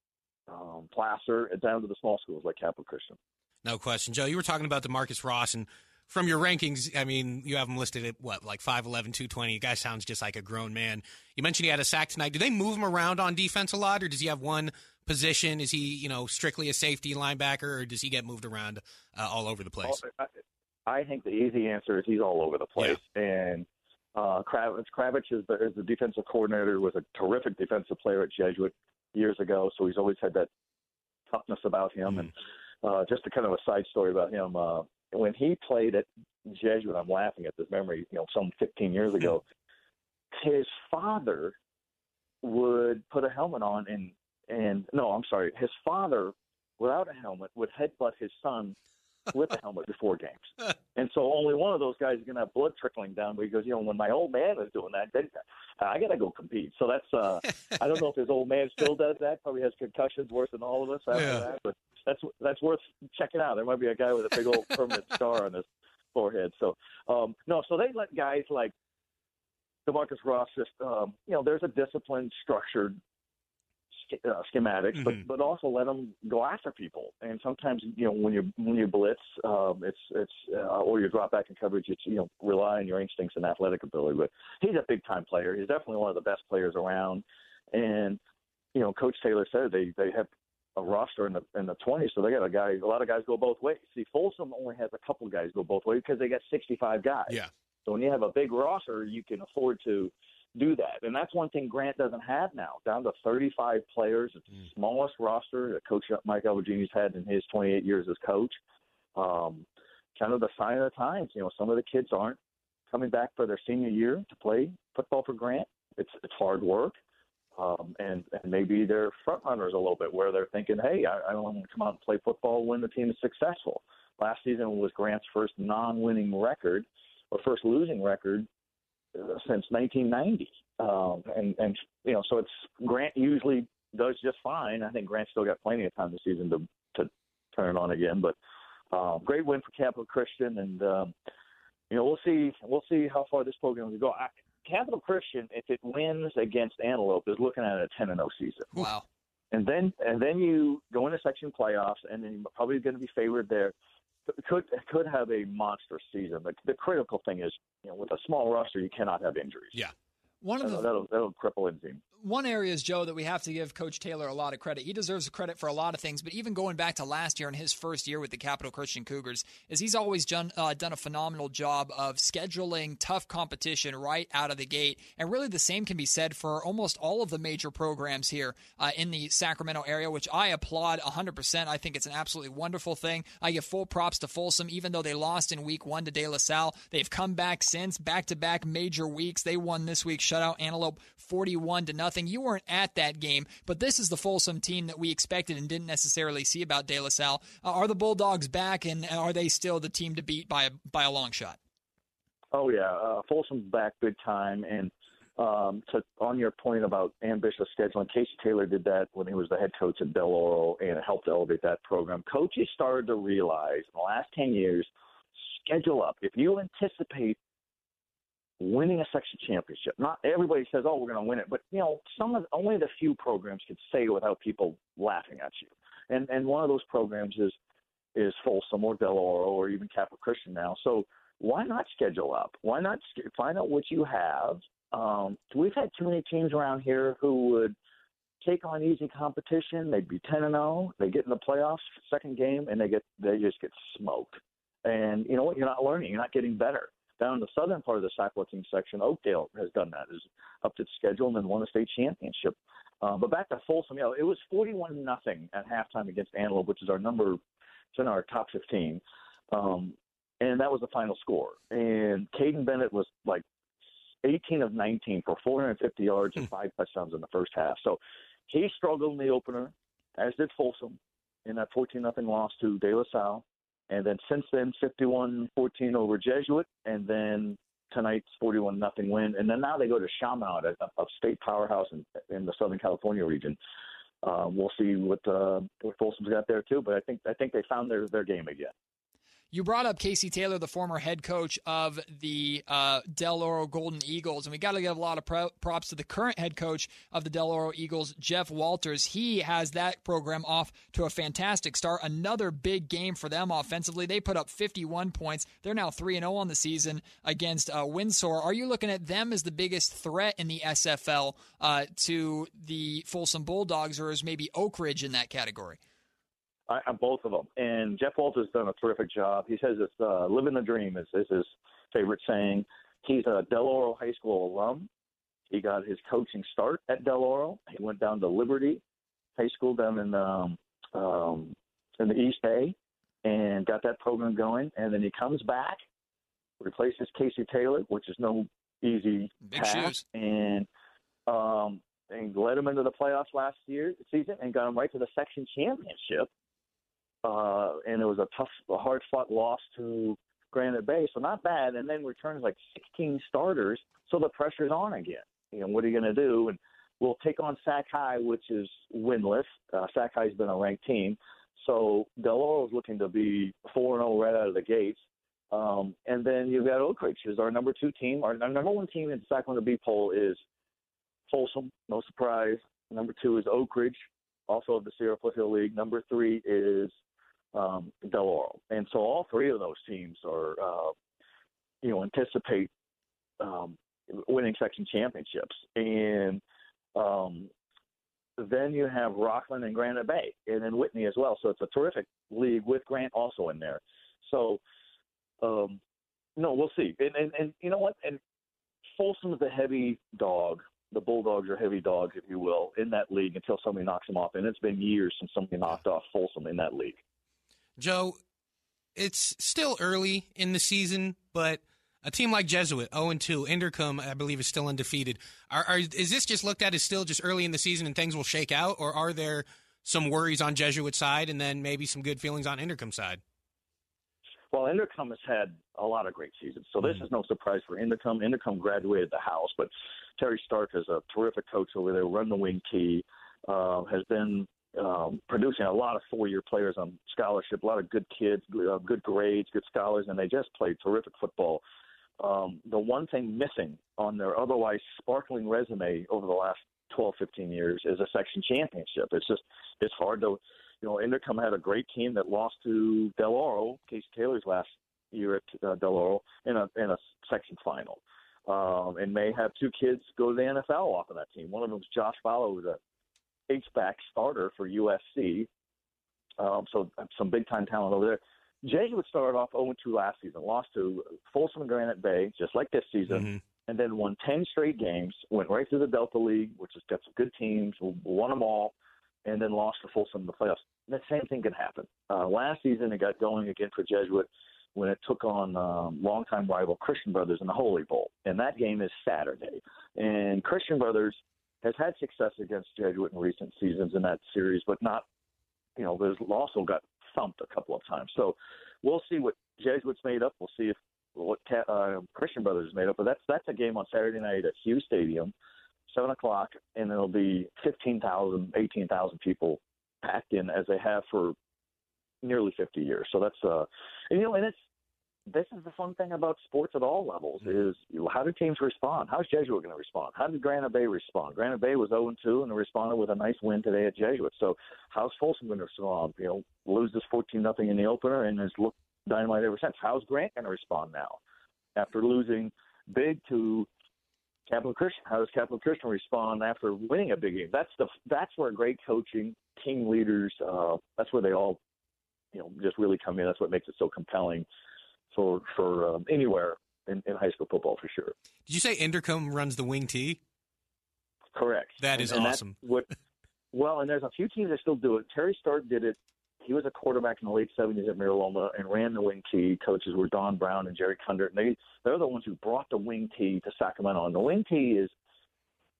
um, Placer, and down to the small schools like Capital Christian. No question. Joe, you were talking about Demarcus Ross, and from your rankings, I mean, you have him listed at what, like 5'11, 220. The guy sounds just like a grown man. You mentioned he had a sack tonight. Do they move him around on defense a lot, or does he have one position? Is he, you know, strictly a safety linebacker, or does he get moved around uh, all over the place? I, I think the easy answer is he's all over the place. And uh, Kravitz, Kravitz is the, is the defensive coordinator, was a terrific defensive player at Jesuit years ago, so he's always had that toughness about him. And uh, just a kind of a side story about him, uh, when he played at Jesuit. I'm laughing at this memory. You know, some 15 years ago, his father would put a helmet on and and no, I'm sorry, his father without a helmet would headbutt his son with a helmet before games. And so only one of those guys is going to have blood trickling down. But he goes, you know, when my old man is doing that, then I got to go compete. So that's, uh, I don't know if his old man still does that. Probably has concussions worse than all of us after Yeah. that. But that's that's worth checking out. There might be a guy with a big old permanent scar on his forehead. So um, no, so they let guys like Demarcus Ross just, um, you know, there's a disciplined, structured sch- uh, schematics, Mhm. but but also let them go after people. And sometimes, you know, when you when you blitz, um, it's it's uh, or you drop back in coverage, it's you know rely on your instincts and athletic ability. But he's a big time player. He's definitely one of the best players around. And you know, Coach Taylor said they they have a roster in the in the 20s, so they got a guy. A lot of guys go both ways. See, Folsom only has a couple guys go both ways because they got 65 guys. Yeah. So when you have a big roster, you can afford to do that. And that's one thing Grant doesn't have now. Down to 35 players. It's the smallest roster that Coach Mike Alberghini's had in his 28 years as coach. Um, kind of the sign of the times. You know, some of the kids aren't coming back for their senior year to play football for Grant. It's it's hard work. Um, and, and maybe they're front runners a little bit where they're thinking, hey, I, I don't want to come out and play football when the team is successful. Last season was Grant's first non-winning record or first losing record since 1990. Um, and and you know, so it's Grant usually does just fine. I think Grant's still got plenty of time this season to to turn it on again. But um, great win for Capital Christian, and um, you know we'll see we'll see how far this program will go. I, Capital Christian, if it wins against Antelope, is looking at a 10 and 0 season Wow. and then and then you go into section playoffs, and then you're probably going to be favored there. Could could have a monster season, but the critical thing is, you know, with a small roster, you cannot have injuries. Yeah. One of the that'll, that'll cripple a team. one area is Joe that we have to give Coach Taylor a lot of credit. He deserves credit for a lot of things, but even going back to last year and his first year with the Capital Christian Cougars, is he's always done uh, done a phenomenal job of scheduling tough competition right out of the gate. And really, the same can be said for almost all of the major programs here uh, in the Sacramento area, which I applaud 100%. I think it's an absolutely wonderful thing. I give full props to Folsom, even though they lost in week one to De La Salle. They've come back since back to back major weeks. They won this week, shutout Antelope 41 to nothing. You weren't at that game, but this is the Folsom team that we expected and didn't necessarily see about De La Salle. Uh, are the Bulldogs back, and are they still the team to beat by a, by a long shot? Oh yeah, uh, Folsom's back big time, and um, to on your point about ambitious scheduling, Casey Taylor did that when he was the head coach at Del Oro, and helped elevate that program. Coaches started to realize in the last ten years, schedule up. If you anticipate winning a section championship, not everybody says, "Oh, we're going to win it," but you know, some of only the few programs can say it without people laughing at you. And and one of those programs is is Folsom or Del Oro or even Capital Christian now. So why not schedule up? Why not find out what you have? Um, we've had too many teams around here who would take on easy competition. They'd be ten and zero. They get in the playoffs, second game, and they get they just get smoked. And you know what? You're not learning. You're not getting better. Down in the southern part of the team section, Oakdale has done that. Is up to the schedule and then won a state championship. Uh, but back to Folsom, know, it was 41 nothing at halftime against Antelope, which is our number. It's in our top 15. Um, and that was the final score. And Caden Bennett was like 18 of 19 for 450 yards and five touchdowns in the first half. So he struggled in the opener, as did Folsom, in that 14 nothing loss to De La Salle. And then since then, 51-14 over Jesuit, and then tonight's 41 nothing win. And then now they go to Chaminade, a, a state powerhouse in, in the Southern California region. Uh, we'll see what uh, what Folsom's got there too, but I think I think they found their their game again. You brought up Casey Taylor, the former head coach of the uh, Del Oro Golden Eagles, and we got to give a lot of pro- props to the current head coach of the Del Oro Eagles, Jeff Walters. He has that program off to a fantastic start. Another big game for them offensively. They put up 51 points. They're now 3 0 on the season against uh, Windsor. Are you looking at them as the biggest threat in the SFL uh, to the Folsom Bulldogs, or is maybe Oak Ridge in that category? I, both of them. And Jeff Walters done a terrific job. He says it's uh, living the dream is, is his favorite saying. He's a Del Oro High School alum. He got his coaching start at Del Oro. He went down to Liberty High School down in um, um, in the East Bay and got that program going. And then he comes back replaces Casey Taylor, which is no easy Big task, shoes. and um, and led him into the playoffs last year season and got him right to the section championship. Uh, and it was a tough, a hard fought loss to Granite Bay, so not bad. And then returns like 16 starters, so the pressure's on again. You know, what are you going to do? And we'll take on Sac High, which is winless. Uh, Sac High's been a ranked team, so Del Oro's looking to be four and zero right out of the gates. Um, and then you've got Oak Ridge is our number two team. Our, our number one team in the Sacramento Bee poll is Folsom, no surprise. Number two is Oak Ridge, also of the Sierra Foothill League. Number three is um, Del Oro. And so all three of those teams are, uh, you know, anticipate um, winning section championships. And um, then you have Rocklin and Granite Bay, and then Whitney as well. So it's a terrific league with Grant also in there. So, um, no, we'll see. And, and and you know what? And Folsom's the heavy dog. The Bulldogs are heavy dogs, if you will, in that league until somebody knocks them off. And it's been years since somebody knocked off Folsom in that league. Joe, it's still early in the season, but a team like Jesuit, 0 2, Inderkum, I believe, is still undefeated. Are, are, is this just looked at as still just early in the season and things will shake out, or are there some worries on Jesuit side and then maybe some good feelings on Inderkum side? Well, Inderkum has had a lot of great seasons, so this is no surprise for Inderkum. Inderkum graduated the house, but Terry Stark is a terrific coach over there, run the wing T, uh, has been um, producing a lot of four-year players on scholarship, a lot of good kids, uh, good grades, good scholars, and they just played terrific football. Um, the one thing missing on their otherwise sparkling resume over the last 12, 15 years is a section championship. It's just it's hard to, you know, Inderkum had a great team that lost to Del Oro, Casey Taylor's last year at uh, Del Oro in a in a section final, um, and may have two kids go to the NFL off of that team. One of them is Josh Fowler, who's a H-back starter for USC. Um, so some big time talent over there. Jesuit started off 0 2 last season, lost to Folsom and Granite Bay, just like this season, Mm-hmm. and then won 10 straight games, went right through the Delta League, which has got some good teams, won them all, and then lost to Folsom in the playoffs. The same thing can happen. Uh, last season, it got going again for Jesuit when it took on um, longtime rival Christian Brothers in the Holy Bowl, and that game is Saturday. And Christian Brothers has had success against Jesuit in recent seasons in that series, but not, you know, there's also got thumped a couple of times. So we'll see what Jesuits made up. We'll see if what uh, Christian Brothers is made up. But that's that's a game on Saturday night at Hughes Stadium, seven o'clock, and it'll be 15,000, 18,000 people packed in as they have for nearly 50 years. So that's uh, and you know, and it's this is the fun thing about sports at all levels is how do teams respond? How's Jesuit going to respond? How did Granite Bay respond? Granite Bay was 0 2 and they responded with a nice win today at Jesuit. So how's Folsom going to respond? You know, loses 14 nothing in the opener and has looked dynamite ever since. How's Grant going to respond now after losing big to Capital Christian? How does Capital Christian respond after winning a big game? That's the that's where great coaching, team leaders, uh, that's where they all, you know, just really come in. That's what makes it so compelling for for um, anywhere in, in high school football for sure. Did you say Inderkum runs the wing T? Correct. That is And- and awesome. What, well, and there's a few teams that still do it. Terry Stark did it. He was a quarterback in the late 70s at Mira Loma and ran the wing tee. Coaches were Don Brown and Jerry Kundert. And they they're the ones who brought the wing tee to Sacramento. And the wing tee is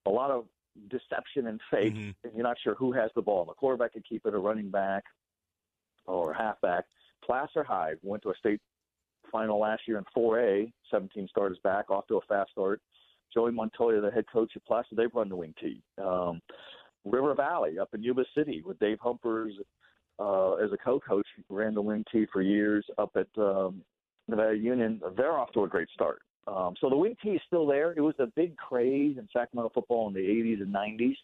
a lot of deception and fake. Mhm. And you're not sure who has the ball. The quarterback could keep it, a running back or a halfback. Placer High went to a state final last year in 4A. 17 starters back, off to a fast start. Joey Montoya, the head coach at Placer, they've run the wing tee. Um, River Valley up in Yuba City with Dave Humphers uh, as a co-coach, ran the wing tee for years up at um, Nevada Union. They're off to a great start. Um, so the wing tee is still there. It was a big craze in Sacramento football in the 80s and 90s,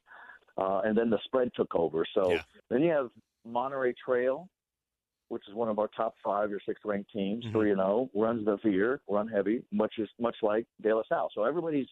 uh, and then the spread took over. So Yeah. then you have Monterey Trail, which is one of our top five or six ranked teams, Mhm. 3 and 0, runs the veer, run heavy, much as much like De La Salle. So everybody's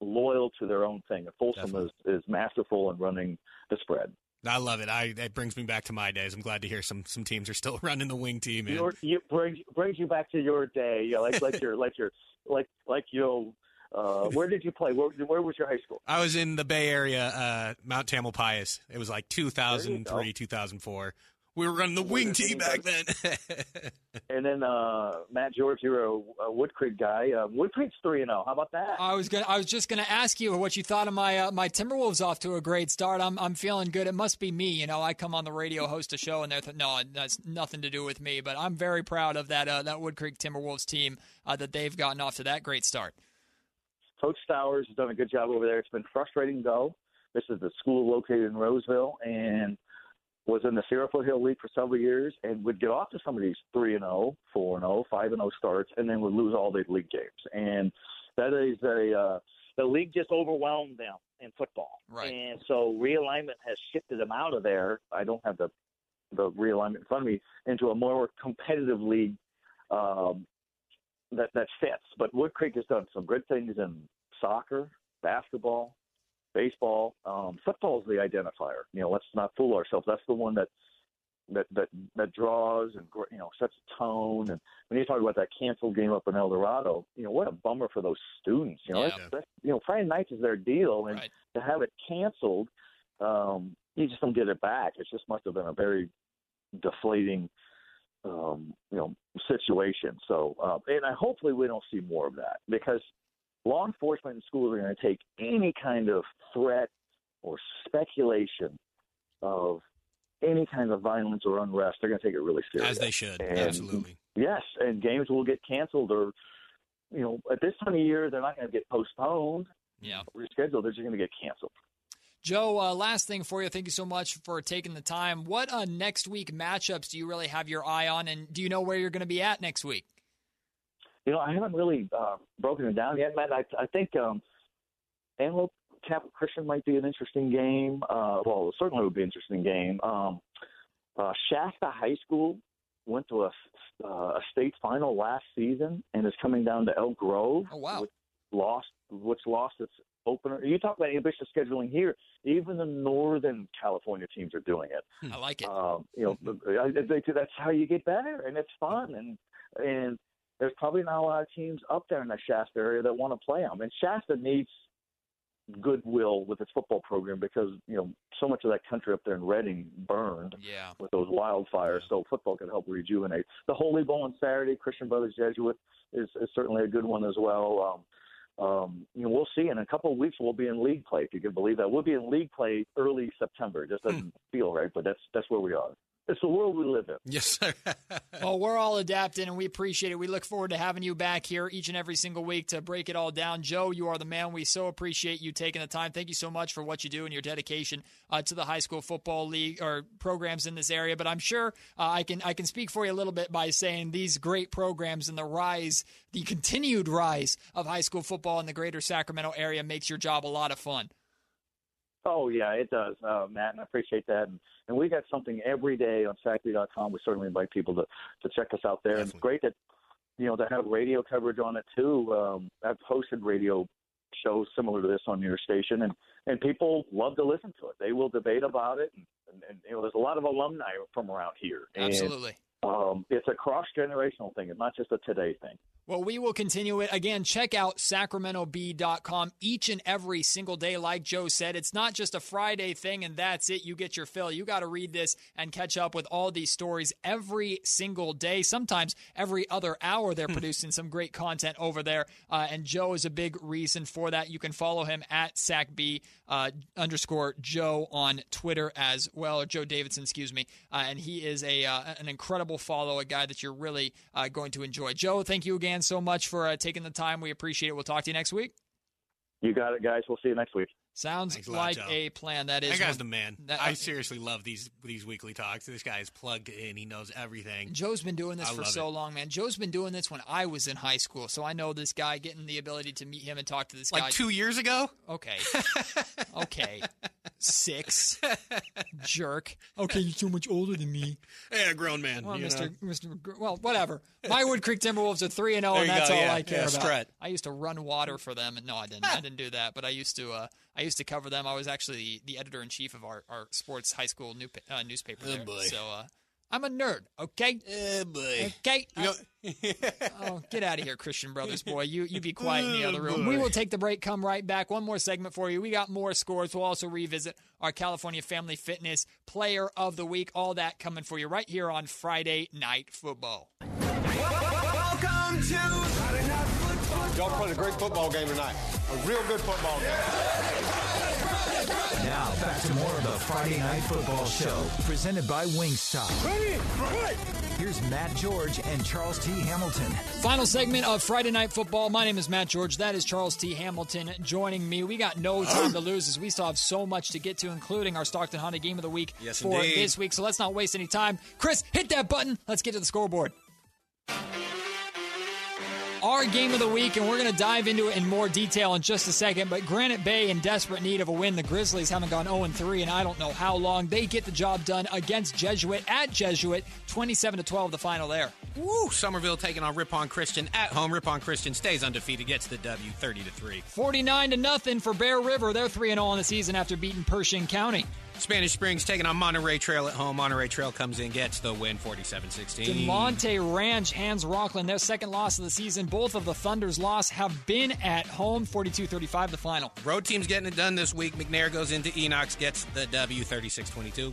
loyal to their own thing. And Folsom is, is masterful in running the spread. I love it. I that brings me back to my days. I'm glad to hear some some teams are still running the wing team. man. Your, you brings brings you back to your day, yeah, like like your like your like like you uh, where did you play? Where, where was your high school? I was in the Bay Area, uh, Mount Tamalpais. It was like 2003, 2004. We were running the wing tee back then. and then uh, Matt George, you're a, a Woodcreek guy. Uh, Woodcreek's three and zero. How about that? I was gonna. I was just gonna ask you what you thought of my uh, my Timberwolves off to a great start. I'm I'm feeling good. It must be me. You know, I come on the radio, host a show, and they're th- no, that's nothing to do with me. But I'm very proud of that uh, that Woodcreek Timberwolves team uh, that they've gotten off to that great start. Coach Stowers has done a good job over there. It's been frustrating though. This is the school located in Roseville, and was in the Sierra Foothill League for several years and would get off to some of these 3 and 0, 4 and 0, 5 and 0 starts and then would lose all the league games. And that is a uh, the league just overwhelmed them in football. Right. And so realignment has shifted them out of there. I don't have the the realignment in front of me into a more competitive league um, that that fits. But Woodcreek has done some good things in soccer, basketball, baseball. Um, football is the identifier. You know, let's not fool ourselves. That's the one that that that that draws and you know sets a tone. And when you talk about that canceled game up in El Dorado, you know what a bummer for those students. You know, Yeah. that's, that's, you know Friday nights is their deal, and Right. to have it canceled, um, you just don't get it back. It just must have been a very deflating. Um, you know, situation. So, uh, and I hopefully we don't see more of that because law enforcement and schools are going to take any kind of threat or speculation of any kind of violence or unrest. They're going to take it really seriously. As they should. And- Absolutely. Yes, and games will get canceled or, you know, at this time of year they're not going to get postponed, Yeah. rescheduled. They're just going to get canceled. Joe, uh, last thing for you. Thank you so much for taking the time. What uh, next week matchups do you really have your eye on, and do you know where you're going to be at next week? You know, I haven't really uh, broken it down yet, Matt. I, I think um, Antelope Capital Christian might be an interesting game. Uh, well, it certainly would be an interesting game. Um, uh, Shasta High School went to a, uh, a state final last season and is coming down to Elk Grove. Oh, wow. Which lost, which lost its opener. You talk about ambitious scheduling here. Even the Northern California teams are doing it. I like it. Um, you know, I- they, that's how you get better, and it's fun. And and there's probably not a lot of teams up there in the Shasta area that want to play them. And Shasta needs goodwill with its football program because you know so much of that country up there in Redding burned Yeah. with those wildfires. So football can help rejuvenate. The Holy Bowl on Saturday, Christian Brothers Jesuit is, is certainly a good one as well. Um, um, you know, we'll see. In a couple of weeks, we'll be in league play. If you can believe that, we'll be in league play early September. It just doesn't feel right, but that's that's where we are. It's the world we live in. Yes, sir. Well, we're all adapting, and we appreciate it. We look forward to having you back here each and every single week to break it all down. Joe, you are the man. We so appreciate you taking the time. Thank you so much for what you do and your dedication uh, to the high school football league or programs in this area. But I'm sure uh, I can I can speak for you a little bit by saying these great programs and the rise, the continued rise of high school football in the greater Sacramento area makes your job a lot of fun. Oh yeah, it does, uh, Matt, and I appreciate that. And, and we got something every day on sacbee.com. We certainly invite people to to check us out there. And it's great that you know to have radio coverage on it too. Um, I've hosted radio shows similar to this on your station, and and people love to listen to it. They will debate about it, and, and, and you know there's a lot of alumni from around here. And, Absolutely. Um, it's a cross generational thing. It's not just a today thing. Well, we will continue it. Again, check out sacramentobee.com each and every single day. Like Joe said, it's not just a Friday thing and that's it. You get your fill. You got to read this and catch up with all these stories every single day. Sometimes every other hour, they're producing some great content over there. Uh, and Joe is a big reason for that. You can follow him at SacBee uh, underscore Joe on Twitter as well, or Joe Davidson, excuse me. Uh, and he is a uh, an incredible follow, a guy that you're really uh, going to enjoy. Joe, thank you again so much for uh, taking the time. We appreciate it. We'll talk to you next week. You got it, guys. We'll see you next week. Sounds Thanks a lot, like a plan. That is That guy's one- the man. that- I seriously love these these weekly talks. This guy is plugged in. He knows everything. Joe's been doing this I for so it. long, man. Joe's been doing this when I was in high school, so I know this guy. Getting the ability to meet him and talk to this guy. Like two years ago. Okay. okay. Six. Jerk. Okay, you're so much older than me. Yeah, a grown man. Well, Mr. Mr. Well, whatever. My Woodcreek Timberwolves are three and zero, and that's go, all yeah. I care Yeah, about. strut. I used to run water for them, and no, I didn't. I didn't do that, but I used to. Uh, I used to cover them. I was actually the, the editor in chief of our, our sports high school new, uh, newspaper. Oh, there. boy. So uh, I'm a nerd, okay? Oh, boy. Okay. You know, oh, get out of here, Christian Brothers boy. You you be quiet in the other room. boy. We will take the break, come right back. One more segment for you. We got more scores. We'll also revisit our California Family Fitness Player of the Week. All that coming for you right here on Friday Night Football. Welcome to Friday Night Football. Y'all played a great football game tonight. A real good football game. Now back to more of the Friday Night Football Show, presented by Wingstop. Ready? Right. Here's Matt George and Charles T. Hamilton. Final segment of Friday Night Football. My name is Matt George. That is Charles T. Hamilton joining me. We got no time to lose as we still have so much to get to, including our Stockton Honda Game of the Week Yes, for indeed. this week. So let's not waste any time. Chris, hit that button. Let's get to the scoreboard. Our game of the week, and we're going to dive into it in more detail in just a second. But Granite Bay in desperate need of a win. The Grizzlies haven't gone 0 3, and I don't know how long. They get the job done against Jesuit at Jesuit, 27 to 12, the final there. Woo! Summerville taking on Ripon Christian at home. Ripon Christian stays undefeated, gets the W, thirty to three. 49 to nothing for Bear River. They're 3 0 in the season after beating Pershing County. Spanish Springs taking on Monterey Trail at home. Monterey Trail comes in, gets the win, 47-16. Damonte Ranch hands Rocklin their second loss of the season. Both of the Thunder's loss have been at home, 42 35 the final. Road team's getting it done this week. McNair goes into Enochs, gets the W, 36-22.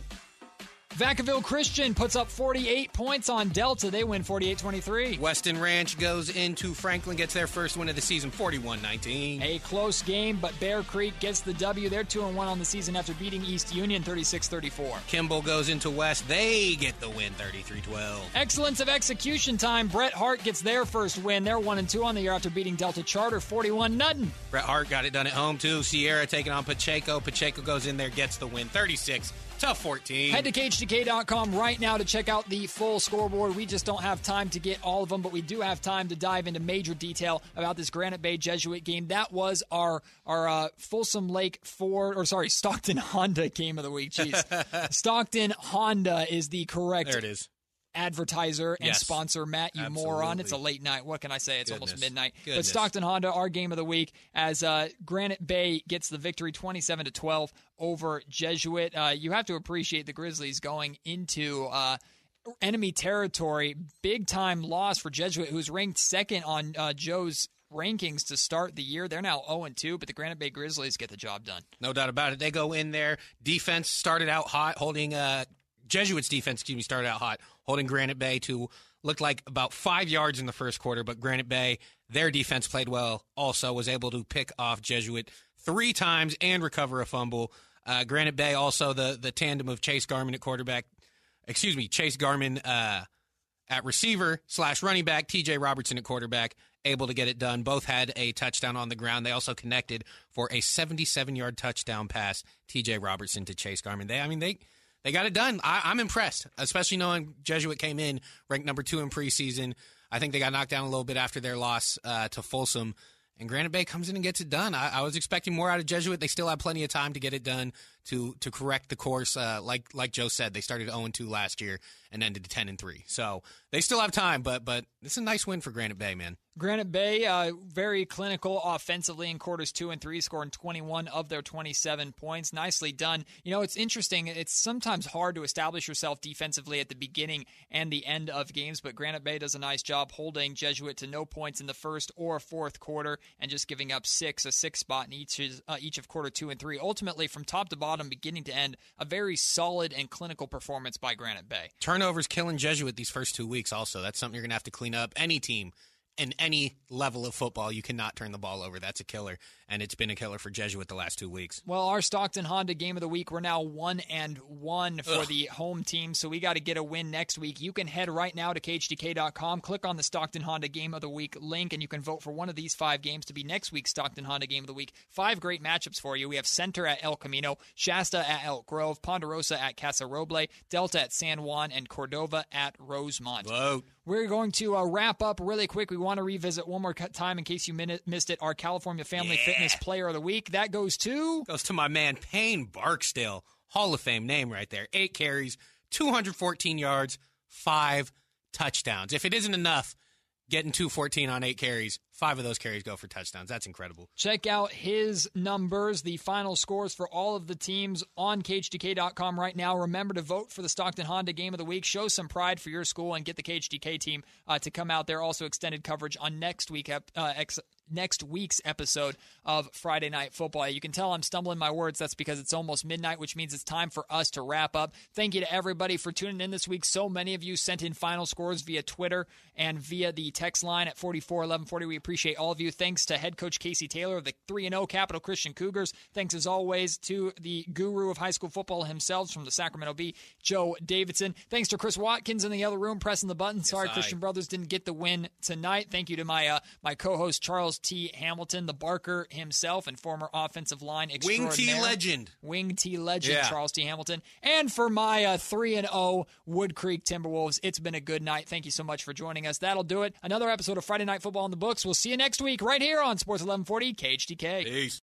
Vacaville Christian puts up 48 points on Delta. They win 48 23. Weston Ranch goes into Franklin, gets their first win of the season, 41-19. A close game, but Bear Creek gets the W. They're 2 1 on the season after beating East Union 36 34. Kimball goes into West. They get the win, 33-12. Excellence of execution time. Bret Harte gets their first win. They're 1 and 2 on the year after beating Delta Charter 41 0. Bret Harte got it done at home, too. Sierra taking on Pacheco. Pacheco goes in there, gets the win, 36 to 14. Head to KHTK.com right now to check out the full scoreboard. We just don't have time to get all of them, but we do have time to dive into major detail about this Granite Bay Jesuit game. That was our our uh, Folsom Lake Ford, or sorry, Stockton Honda game of the week. Jeez, Stockton Honda is the correct there it is. Advertiser and Yes. sponsor. Matt, you Absolutely. moron. It's a late night. What can I say? It's almost Goodness. midnight. But Stockton Honda, our game of the week, as uh, Granite Bay gets the victory 27 to 12 over Jesuit. Uh, you have to appreciate the Grizzlies going into. Uh, Enemy territory, big time loss for Jesuit, who's ranked second on uh, Joe's rankings to start the year. They're now 0 2, but the Granite Bay Grizzlies get the job done. No doubt about it. They go in there. Defense started out hot, holding uh, Jesuits defense, excuse me, started out hot, holding Granite Bay to look like about five yards in the first quarter. But Granite Bay, their defense played well. Also, was able to pick off Jesuit three times and recover a fumble. Uh, Granite Bay also the the tandem of Chase Garman at quarterback, excuse me, Chase Garman uh, at receiver slash running back, TJ Robertson at quarterback, able to get it done. Both had a touchdown on the ground. They also connected for a 77 yard touchdown pass, TJ Robertson to Chase Garman. They, I mean, they. They got it done. I, I'm impressed, especially knowing Jesuit came in ranked number two in preseason. I think they got knocked down a little bit after their loss uh, to Folsom, and Granite Bay comes in and gets it done. I, I was expecting more out of Jesuit. They still have plenty of time to get it done to to correct the course. Uh, like like Joe said, they started 0 2 last year and ended 10 and 3. So they still have time, but but it's a nice win for Granite Bay, man. Granite Bay, uh, very clinical offensively in quarters two and three, scoring 21 of their 27 points. Nicely done. You know, it's interesting. It's sometimes hard to establish yourself defensively at the beginning and the end of games, but Granite Bay does a nice job holding Jesuit to no points in the first or fourth quarter and just giving up six, a six spot in each, uh, each of quarter two and three. Ultimately, from top to bottom, beginning to end, a very solid and clinical performance by Granite Bay. Turnovers killing Jesuit these first two weeks. Also, that's something you're gonna have to clean up. Any team. In any level of football, you cannot turn the ball over. That's a killer, and it's been a killer for Jesuit the last two weeks. Well, our Stockton Honda game of the week, we're now one and one for Ugh. the home team, so we got to get a win next week. You can head right now to KHTK.com, click on the Stockton Honda game of the week link, and you can vote for one of these five games to be next week's Stockton Honda game of the week. Five great matchups for you. We have Center at El Camino, Shasta at Elk Grove, Ponderosa at Casa Roble, Delta at San Juan, and Cordova at Rosemont. Vote. We're going to uh, wrap up really quick. We want to revisit one more time in case you min- missed it. Our California Family Yeah. Fitness Player of the Week. That goes to. goes to my man Payne Barksdale, Hall of Fame name right there. Eight carries, 214 yards, five touchdowns. If it isn't enough, getting 214 on eight carries. Five of those carries go for touchdowns. That's incredible. Check out his numbers, the final scores for all of the teams on KHTK.com right now. Remember to vote for the Stockton Honda Game of the Week. Show some pride for your school and get the KHTK team uh, to come out there. Also, extended coverage on next week uh, ex- next week's episode of Friday Night Football. You can tell I'm stumbling my words. That's because it's almost midnight, which means it's time for us to wrap up. Thank you to everybody for tuning in this week. So many of you sent in final scores via Twitter and via the text line at 441140. We appreciate all of you. Thanks to head coach Casey Taylor of the 3 0 Capital Christian Cougars. Thanks as always to the guru of high school football himself from the Sacramento Bee, Joe Davidson. Thanks to Chris Watkins in the other room pressing the button. Sorry, I. Christian Brothers didn't get the win tonight. Thank you to my uh, my co-host Charles T. Hamilton, the Barker himself, and former offensive line Wing. T legend. Wing T legend, Yeah. Charles T. Hamilton. And for my uh, 3 and 0 Woodcreek Timberwolves, it's been a good night. Thank you so much for joining us. That'll do it. Another episode of Friday Night Football in the books. We'll see you next week right here on Sports 1140 KHTK. Peace.